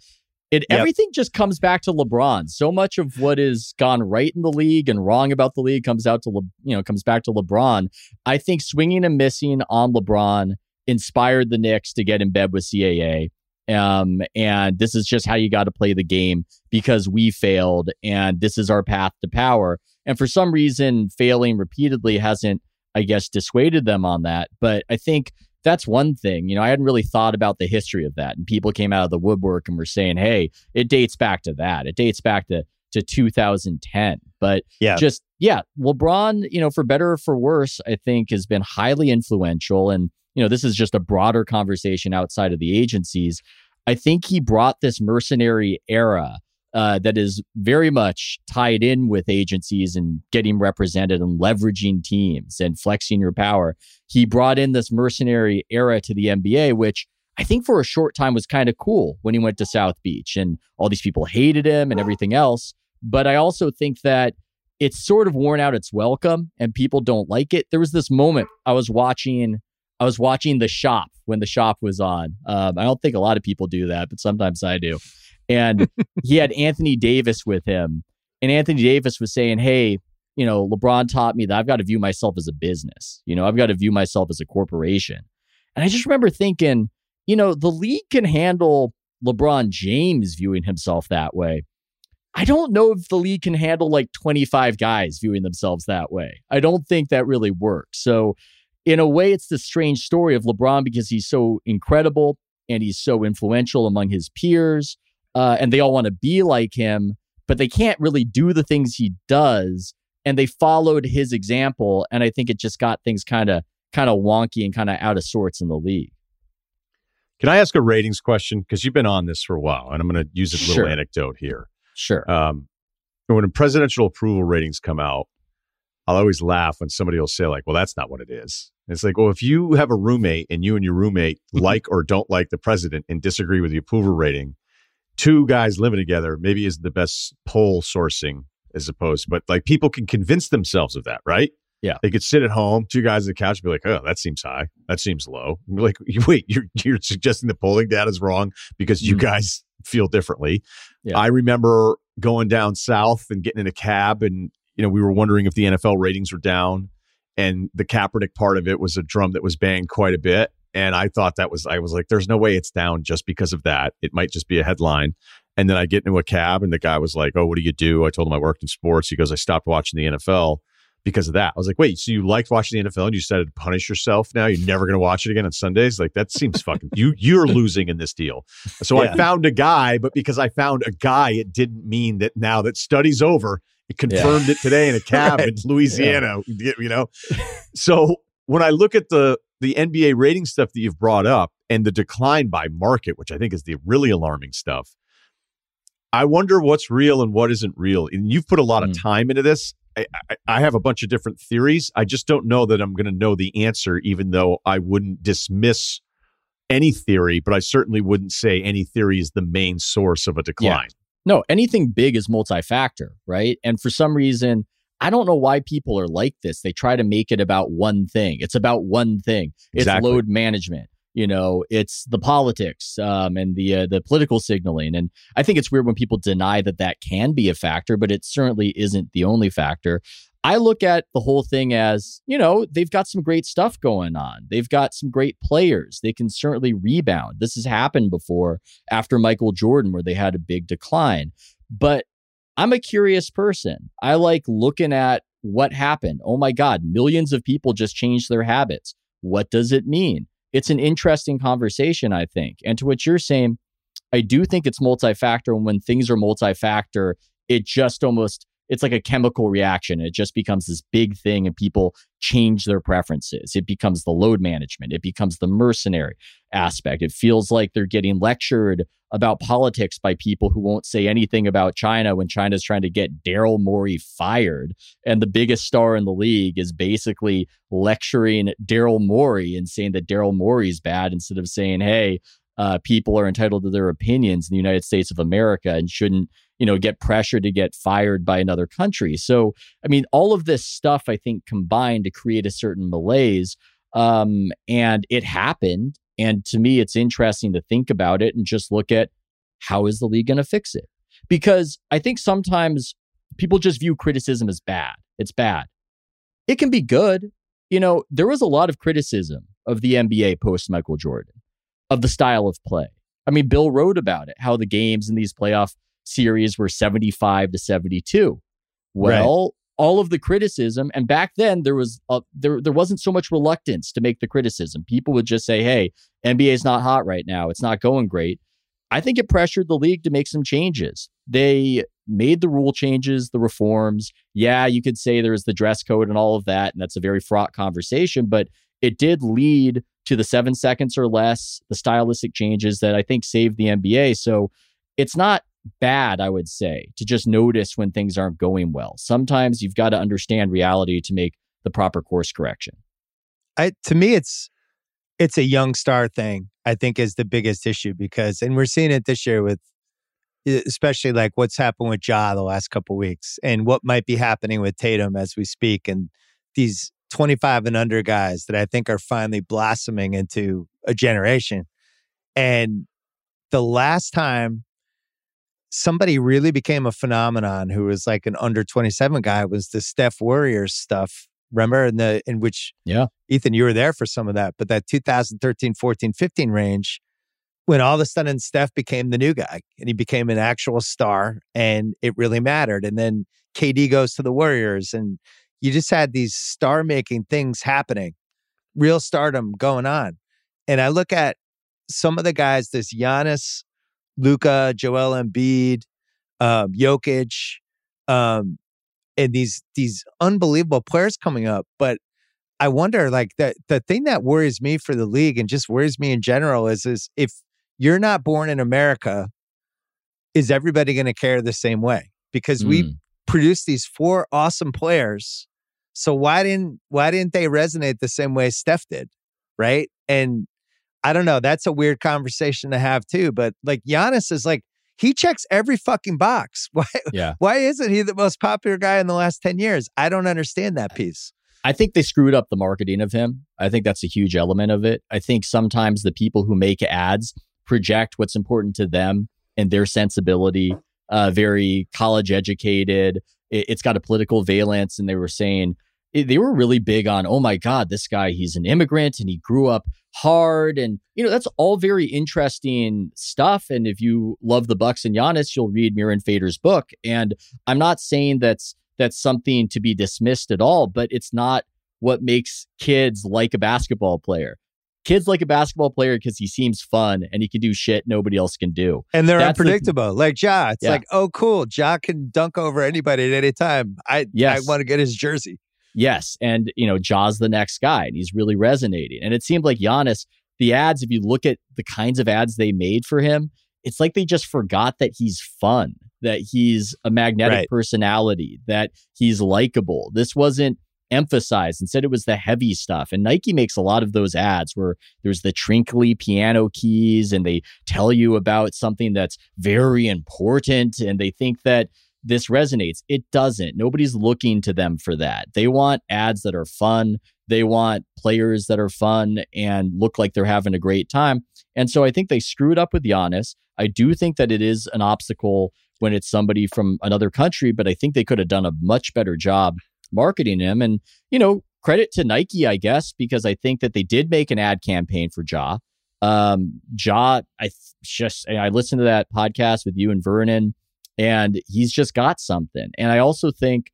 it yep. everything just comes back to LeBron. So much of what has gone right in the league and wrong about the league comes out to Le, you know comes back to LeBron. I think swinging and missing on LeBron inspired the Knicks to get in bed with CAA. Um, and this is just how you got to play the game because we failed, and this is our path to power. And for some reason, failing repeatedly hasn't I guess, dissuaded them on that. But I think that's one thing. You know, I hadn't really thought about the history of that. And people came out of the woodwork and were saying, hey, it dates back to that. It dates back to to 2010. But yeah. just yeah, LeBron, you know, for better or for worse, I think has been highly influential. And, you know, this is just a broader conversation outside of the agencies. I think he brought this mercenary era uh, that is very much tied in with agencies and getting represented and leveraging teams and flexing your power. He brought in this mercenary era to the NBA, which I think for a short time was kind of cool when he went to South Beach and all these people hated him and everything else. But I also think that it's sort of worn out its welcome and people don't like it. There was this moment I was watching. I was watching The Shop when The Shop was on. Um, I don't think a lot of people do that, but sometimes I do and he had Anthony Davis with him. And Anthony Davis was saying, Hey, you know, LeBron taught me that I've got to view myself as a business. You know, I've got to view myself as a corporation. And I just remember thinking, you know, the league can handle LeBron James viewing himself that way. I don't know if the league can handle like 25 guys viewing themselves that way. I don't think that really works. So, in a way, it's the strange story of LeBron because he's so incredible and he's so influential among his peers uh, and they all want to be like him, but they can't really do the things he does. And they followed his example, and I think it just got things kind of kind of wonky and kind of out of sorts in the league. Can I ask a ratings question? Because you've been on this for a while, and I'm going to use a little sure. anecdote here. Sure. Um, when presidential approval ratings come out, I'll always laugh when somebody will say, like, well, that's not what it is. it's like, well, if you have a roommate and you and your roommate like or don't like the president and disagree with the approval rating, two guys living together maybe is the best poll sourcing as opposed, but like people can convince themselves of that, right? Yeah. They could sit at home, two guys on the couch, be like, oh, that seems high. That seems low. Like, wait, you're, you're suggesting the polling data is wrong because you mm. guys feel differently. Yeah. I remember going down south and getting in a cab, and, you know, we were wondering if the NFL ratings were down. And the Kaepernick part of it was a drum that was banged quite a bit. And I thought that was, I was like, there's no way it's down just because of that. It might just be a headline. And then I get into a cab and the guy was like, Oh, what do you do? I told him I worked in sports. He goes, I stopped watching the NFL because of that. I was like, Wait, so you liked watching the NFL and you decided to punish yourself now? You're never going to watch it again on Sundays? Like, that seems fucking, you, you're losing in this deal. So yeah. I found a guy, but because I found a guy, it didn't mean that now that study's over, it confirmed yeah. it today in a cab right. in Louisiana, yeah. you know? So when I look at the the NBA rating stuff that you've brought up and the decline by market, which I think is the really alarming stuff. I wonder what's real and what isn't real. And you've put a lot mm. of time into this. I, I, I, have a bunch of different theories. I just don't know that I'm going to know the answer, even though I wouldn't dismiss any theory, but I certainly wouldn't say any theory is the main source of a decline. Yeah. No, anything big is multi factor, right? And for some reason, I don't know why people are like this. They try to make it about one thing. It's about one thing. It's exactly. load management. You know, it's the politics um, and the uh, the political signaling, and I think it's weird when people deny that that can be a factor, but it certainly isn't the only factor. I look at the whole thing as, you know, they've got some great stuff going on. They've got some great players. They can certainly rebound. This has happened before after Michael Jordan, where they had a big decline. But I'm a curious person. I like looking at what happened. Oh my God, millions of people just changed their habits. What does it mean? It's an interesting conversation, I think. And to what you're saying, I do think it's multi-factor. And when things are multi-factor, it just almost it's like a chemical reaction. It just becomes this big thing and people change their preferences. It becomes the load management. It becomes the mercenary aspect. It feels like they're getting lectured about politics by people who won't say anything about China when China's trying to get Daryl Morey fired. And the biggest star in the league is basically lecturing Daryl Morey and saying that Daryl Morey's bad instead of saying, hey, uh, people are entitled to their opinions in the United States of America and shouldn't you know, get pressure to get fired by another country. So, I mean, all of this stuff, I think, combined to create a certain malaise. Um, and it happened. And to me, it's interesting to think about it and just look at how is the league going to fix it? Because I think sometimes people just view criticism as bad. It's bad. It can be good. You know, there was a lot of criticism of the NBA post Michael Jordan, of the style of play. I mean, Bill wrote about it, how the games in these playoff series were 75 to 72. Well, right. all of the criticism and back then there was a, there there wasn't so much reluctance to make the criticism. People would just say, "Hey, NBA's not hot right now. It's not going great." I think it pressured the league to make some changes. They made the rule changes, the reforms. Yeah, you could say there was the dress code and all of that, and that's a very fraught conversation, but it did lead to the seven seconds or less, the stylistic changes that I think saved the NBA. So it's not bad, I would say, to just notice when things aren't going well. Sometimes you've got to understand reality to make the proper course correction. I to me it's it's a young star thing, I think is the biggest issue because and we're seeing it this year with especially like what's happened with Ja the last couple weeks and what might be happening with Tatum as we speak and these 25 and under guys that I think are finally blossoming into a generation. And the last time somebody really became a phenomenon who was like an under 27 guy was the Steph Warriors stuff. Remember in the in which yeah Ethan you were there for some of that but that 2013 14 15 range when all of a sudden Steph became the new guy and he became an actual star and it really mattered and then KD goes to the Warriors and you just had these star making things happening real stardom going on and I look at some of the guys this Giannis Luka, Joel Embiid, um, Jokic, um, and these these unbelievable players coming up. But I wonder, like the the thing that worries me for the league and just worries me in general is is if you're not born in America, is everybody going to care the same way? Because mm. we produced these four awesome players. So why didn't why didn't they resonate the same way Steph did? Right. And I don't know. That's a weird conversation to have too. But like Giannis is like, he checks every fucking box. Why, yeah. why isn't he the most popular guy in the last 10 years? I don't understand that piece. I think they screwed up the marketing of him. I think that's a huge element of it. I think sometimes the people who make ads project what's important to them and their sensibility, uh, very college educated. It, has got a political valence. And they were saying, they were really big on, oh my God, this guy, he's an immigrant and he grew up hard. And, you know, that's all very interesting stuff. And if you love the Bucks and Giannis, you'll read Mirin Fader's book. And I'm not saying that's that's something to be dismissed at all, but it's not what makes kids like a basketball player. Kids like a basketball player because he seems fun and he can do shit nobody else can do. And they're That's unpredictable. The, like Ja. It's yeah. like, oh cool. Ja can dunk over anybody at any time. I yes. I want to get his jersey. Yes. And, you know, Ja's the next guy and he's really resonating. And it seemed like Giannis, the ads, if you look at the kinds of ads they made for him, it's like they just forgot that he's fun, that he's a magnetic right. personality, that he's likable. This wasn't emphasized. Instead, it was the heavy stuff. And Nike makes a lot of those ads where there's the trinkly piano keys and they tell you about something that's very important. And they think that this resonates. It doesn't. Nobody's looking to them for that. They want ads that are fun, They want players that are fun and look like they're having a great time. And so I think they screwed up with Giannis. I do think that it is an obstacle when it's somebody from another country, but I think they could have done a much better job marketing him. And, you know, credit to Nike, I guess, because I think that they did make an ad campaign for Ja. Um, Ja, I just I listened to that podcast with you and Vernon, and he's just got something. And I also think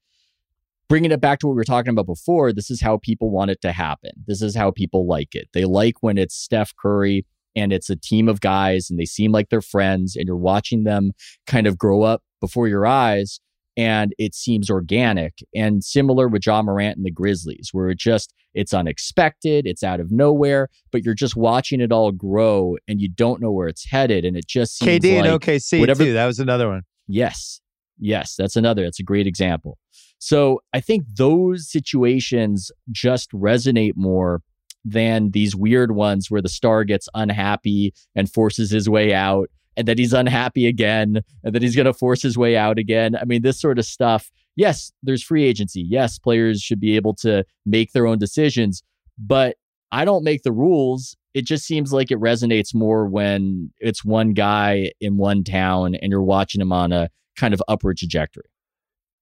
bringing it back to what we were talking about before, this is how people want it to happen. This is how people like it. They like when it's Steph Curry and it's a team of guys and they seem like they're friends and you're watching them kind of grow up before your eyes and it seems organic and similar with Ja Morant and the Grizzlies where it just it's unexpected, it's out of nowhere, but you're just watching it all grow and you don't know where it's headed and it just seems KD like and OKC whatever, too. That was another one. Yes. Yes, that's another. That's a great example. So, I think those situations just resonate more than these weird ones where the star gets unhappy and forces his way out and then he's unhappy again and then he's going to force his way out again. I mean, this sort of stuff. Yes, there's free agency. Yes, players should be able to make their own decisions, but I don't make the rules. It just seems like it resonates more when it's one guy in one town and you're watching him on a kind of upward trajectory.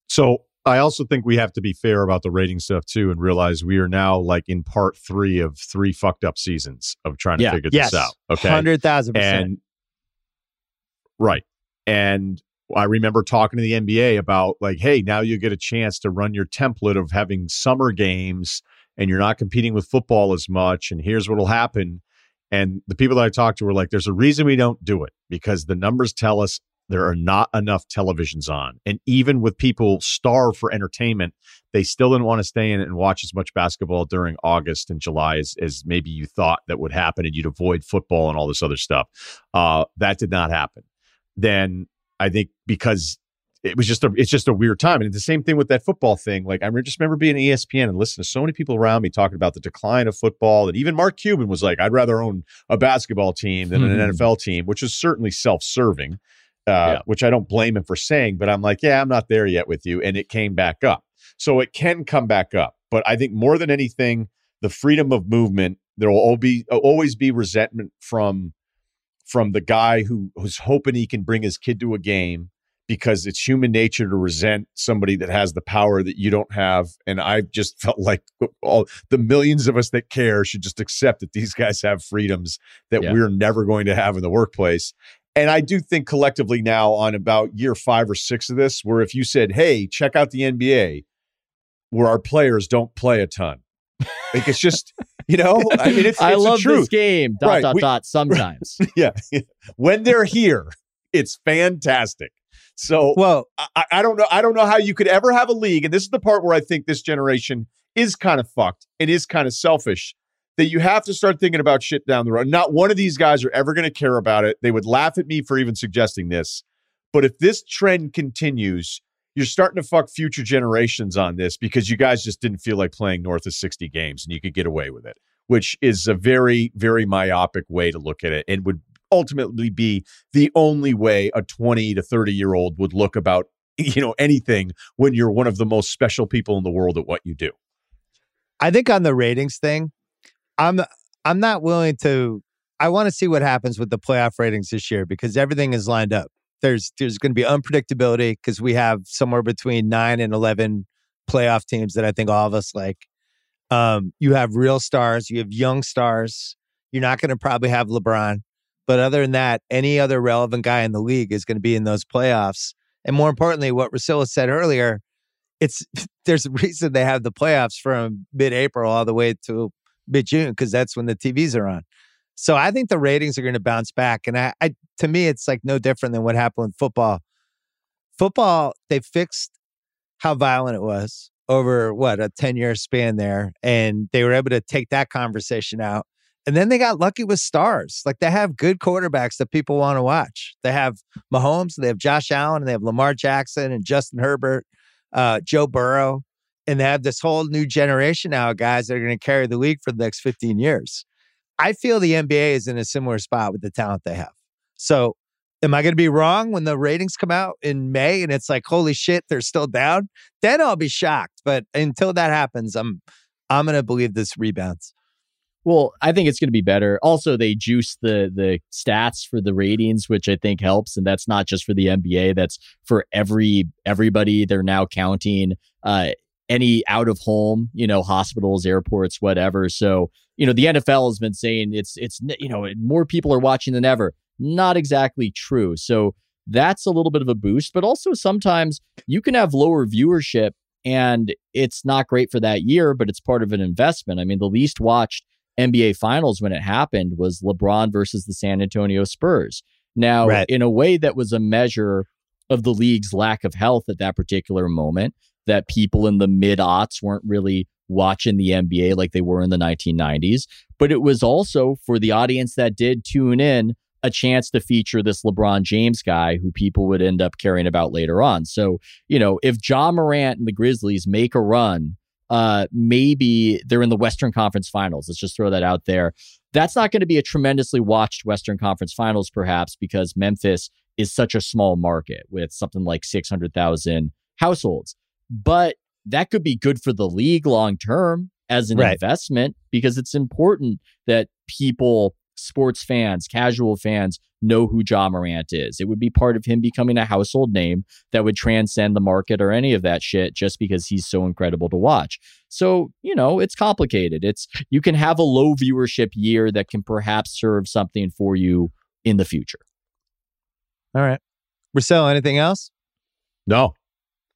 So I also think we have to be fair about the rating stuff too and realize we are now like in part three of three fucked up seasons of trying to yeah. figure yes. this out. Okay. 100,000%. And, right. And I remember talking to the NBA about like, hey, now you get a chance to run your template of having summer games and you're not competing with football as much. And here's what'll happen. And the people that I talked to were like, there's a reason we don't do it because the numbers tell us there are not enough televisions on. And even with people starved for entertainment, they still didn't want to stay in and watch as much basketball during August and July as, as maybe you thought that would happen and you'd avoid football and all this other stuff. Uh, that did not happen. Then I think because it was just a it's just a weird time. And the same thing with that football thing. Like I just remember being ESPN and listening to so many people around me talking about the decline of football. And even Mark Cuban was like, I'd rather own a basketball team than mm-hmm. an NFL team, which is certainly self-serving uh, yeah. which I don't blame him for saying, but I'm like, yeah, I'm not there yet with you. And it came back up. So it can come back up. But I think more than anything, the freedom of movement, there will be, always be resentment from from the guy who who's hoping he can bring his kid to a game because it's human nature to resent somebody that has the power that you don't have. And I just felt like all the millions of us that care should just accept that these guys have freedoms that yeah. we're never going to have in the workplace. And I do think collectively now on about year five or six of this, where if you said, hey, check out the NBA, where our players don't play a ton. Like it's just, you know, I mean, it's, I it's love this game. Dot right. dot we, dot. Sometimes, yeah, when they're here, it's fantastic. So, well, I, I, don't know. I don't know how you could ever have a league, and this is the part where I think this generation is kind of fucked. It is kind of selfish that you have to start thinking about shit down the road. Not one of these guys are ever going to care about it. They would laugh at me for even suggesting this. But if this trend continues, you're starting to fuck future generations on this because you guys just didn't feel like playing north of 60 games and you could get away with it, which is a very, very myopic way to look at it and would ultimately be the only way a 20 to 30 year old would look about you know anything when you're one of the most special people in the world at what you do. I think on the ratings thing, I'm I'm not willing to. I want to see what happens with the playoff ratings this year because everything is lined up. There's there's going to be unpredictability because we have somewhere between nine and eleven playoff teams that I think all of us like. Um, you have real stars, you have young stars. You're not going to probably have LeBron, but other than that, any other relevant guy in the league is going to be in those playoffs. And more importantly, what Russillo said earlier, it's there's a reason they have the playoffs from mid-April all the way to mid June because that's when the TVs are on. So I think the ratings are going to bounce back. And I, I, to me, it's like no different than what happened with football. Football, they fixed how violent it was over what a 10 year span there. And they were able to take that conversation out. And then they got lucky with stars. Like they have good quarterbacks that people want to watch. They have Mahomes, they have Josh Allen, and they have Lamar Jackson and Justin Herbert, uh, Joe Burrow and they have this whole new generation now of guys that are going to carry the league for the next 15 years. I feel the NBA is in a similar spot with the talent they have. So, am I going to be wrong when the ratings come out in May and it's like, holy shit, they're still down? Then I'll be shocked. But until that happens, I'm I'm going to believe this rebounds. Well, I think it's going to be better. Also, they juice the the stats for the ratings, which I think helps, and that's not just for the NBA. That's for every everybody. They're now counting uh, any out of home, you know, hospitals, airports, whatever. So, you know, the NFL has been saying it's it's you know more people are watching than ever. Not exactly true. So that's a little bit of a boost, but also sometimes you can have lower viewership and it's not great for that year, but it's part of an investment. I mean, the least watched NBA Finals when it happened was LeBron versus the San Antonio Spurs. Now, right. in a way that was a measure of the league's lack of health at that particular moment, that people in the mid aughts weren't really watching the NBA like they were in the 1990s. But it was also for the audience that did tune in a chance to feature this LeBron James guy who people would end up caring about later on. So, you know, if Ja Morant and the Grizzlies make a run uh, maybe they're in the Western Conference Finals. Let's just throw that out there. That's not going to be a tremendously watched Western Conference Finals, perhaps, because Memphis is such a small market with something like 600,000 households. But that could be good for the league long term as an right. investment because it's important that people sports fans, casual fans know who Ja Morant is. It would be part of him becoming a household name that would transcend the market or any of that shit just because he's so incredible to watch. So, you know, it's complicated. It's you can have a low viewership year that can perhaps serve something for you in the future. All right. Marcel, anything else? No.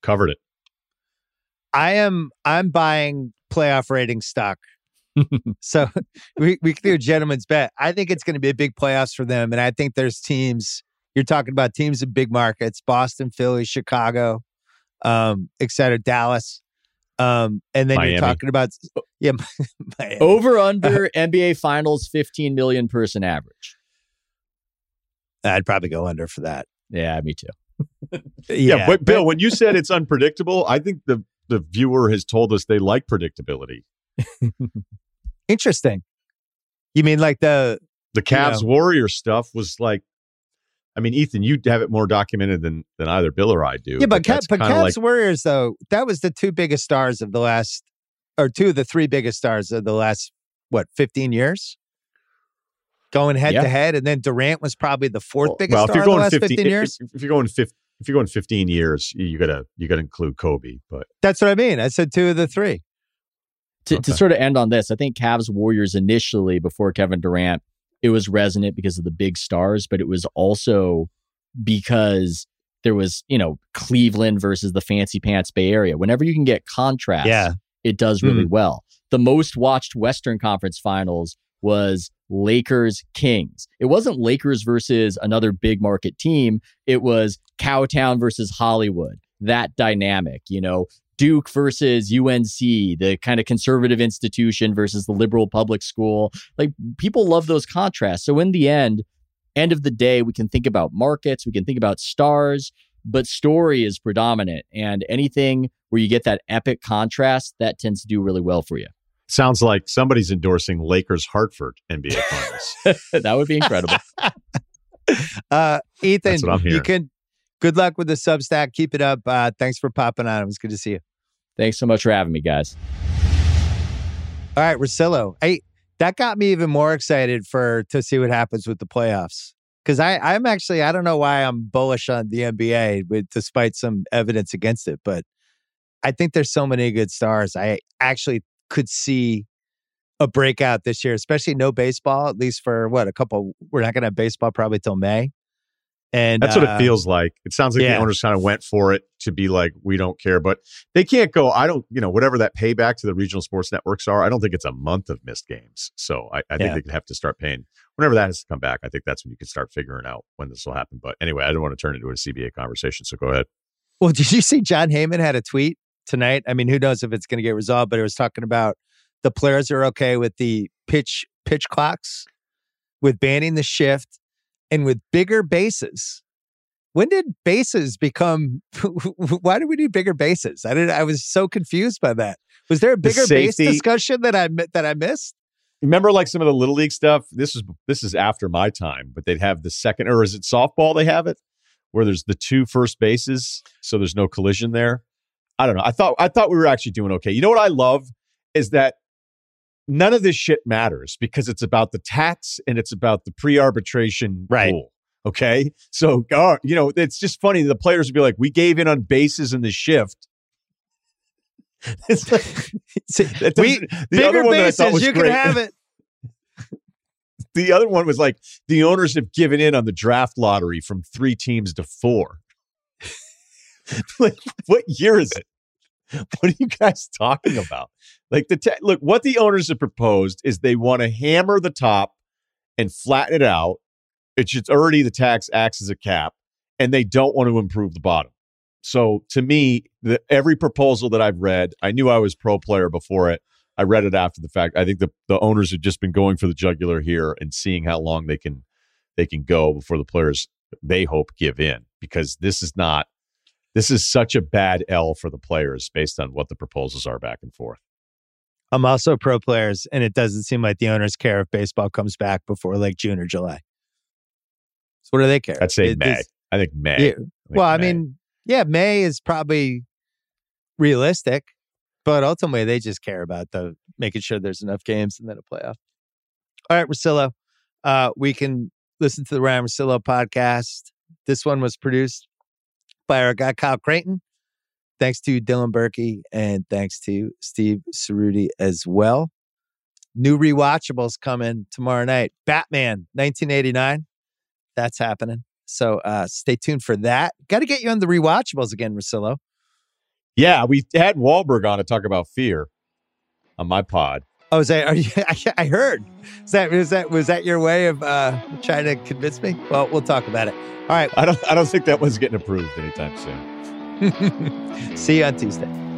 Covered it. I am I'm buying playoff rating stock so we, we can do a gentleman's bet. I think it's going to be a big playoffs for them. And I think there's teams, you're talking about teams in big markets, Boston, Philly, Chicago, um, et cetera, Dallas. Um, and then Miami. you're talking about, yeah, over under NBA finals, 15 million person average. I'd probably go under for that. Yeah, me too. yeah, yeah, but Bill, when you said it's unpredictable, I think the the viewer has told us they like predictability. Interesting. You mean like the the Cavs you know, Warrior stuff was like I mean, Ethan, you have it more documented than than either Bill or I do. Yeah, but but, but Cavs like, Warriors though, that was the two biggest stars of the last or two of the three biggest stars of the last what, 15 years? Going head yeah. to head and then Durant was probably the fourth well, biggest well, if you're going 15, 15 years. If, if, you're going 15 if you're going 15 years, you gotta you gotta include Kobe. But that's what I mean. I said two of the three to, okay. to sort of end on this, I think Cavs Warriors initially before Kevin Durant, it was resonant because of the big stars, but it was also because there was, you know, Cleveland versus the fancy pants Bay Area. Whenever you can get contrast, yeah. it does really mm. well. The most watched Western Conference finals was Lakers Kings. It wasn't Lakers versus another big market team. It was Cowtown versus Hollywood. That dynamic, you know, Duke versus UNC, the kind of conservative institution versus the liberal public school. Like people love those contrasts. So in the end, end of the day, we can think about markets, we can think about stars, but story is predominant. And anything where you get that epic contrast, that tends to do really well for you. Sounds like somebody's endorsing Lakers Hartford NBA Finals. that would be incredible. uh, Ethan, you can good luck with the Substack. Keep it up. Uh, thanks for popping on. It was good to see you. Thanks so much for having me, guys. All right, Russillo. Hey, that got me even more excited for to see what happens with the playoffs. Because I, I'm actually I don't know why I'm bullish on the NBA, with despite some evidence against it, but I think there's so many good stars. I actually could see a breakout this year, especially no baseball, at least for what a couple. We're not going to have baseball probably till May. And that's what it uh, feels like. It sounds like yeah. the owners kind of went for it to be like, we don't care, but they can't go. I don't, you know, whatever that payback to the regional sports networks are. I don't think it's a month of missed games. So I, I think yeah. they could have to start paying whenever that has to come back. I think that's when you can start figuring out when this will happen. But anyway, I don't want to turn it into a CBA conversation. So go ahead. Well, did you see Jon Heyman had a tweet tonight? I mean, who knows if it's going to get resolved, but it was talking about the players are okay with the pitch pitch clocks, with banning the shift, and with bigger bases. When did bases become? why do we need bigger bases? I did. I was so confused by that. Was there a bigger base discussion that I that I missed? Remember, like some of the little league stuff. This is this is after my time, but they'd have the second, or is it softball? They have it where there's the two first bases, so there's no collision there. I don't know. I thought I thought we were actually doing okay. You know what I love is that none of this shit matters because it's about the tax and it's about the pre-arbitration Right. rule. Okay, so uh, you know it's just funny. The players would be like, "We gave in on bases in the shift." it's like we the bigger other one that I thought bases, was you great. can have it. the other one was like the owners have given in on the draft lottery from three teams to four. like, what year is it? What are you guys talking about? Like the ta- look, what the owners have proposed is they want to hammer the top and flatten it out. It's already the tax acts as a cap, and they don't want to improve the bottom. So to me, the, every proposal that I've read, I knew I was pro player before it. I read it after the fact. I think the, the owners have just been going for the jugular here and seeing how long they can they can go before the players they hope give in because this is not this is such a bad L for the players based on what the proposals are back and forth. I'm also pro players, and it doesn't seem like the owners care if baseball comes back before like June or July. So what do they care? I'd say It- May. this- I think May. Yeah. I think well, I mean, yeah, May is probably realistic, but ultimately they just care about the making sure there's enough games and then a playoff. All right, Russillo, uh, we can listen to the Ryen Russillo podcast. This one was produced by our guy Kyle Crichton. Thanks to Dylan Berkey and thanks to Steve Cerruti as well. New rewatchables coming tomorrow night. Batman 1989. That's happening. So uh, stay tuned for that. Got to get you on the rewatchables again, Russillo. yeah, we had Wahlberg on to talk about fear on my pod. Oh, is that? Are you, I, I heard. Is that was that was that your way of uh, trying to convince me? Well, we'll talk about it. All right. I don't I don't think that one's getting approved anytime soon. See you on Tuesday.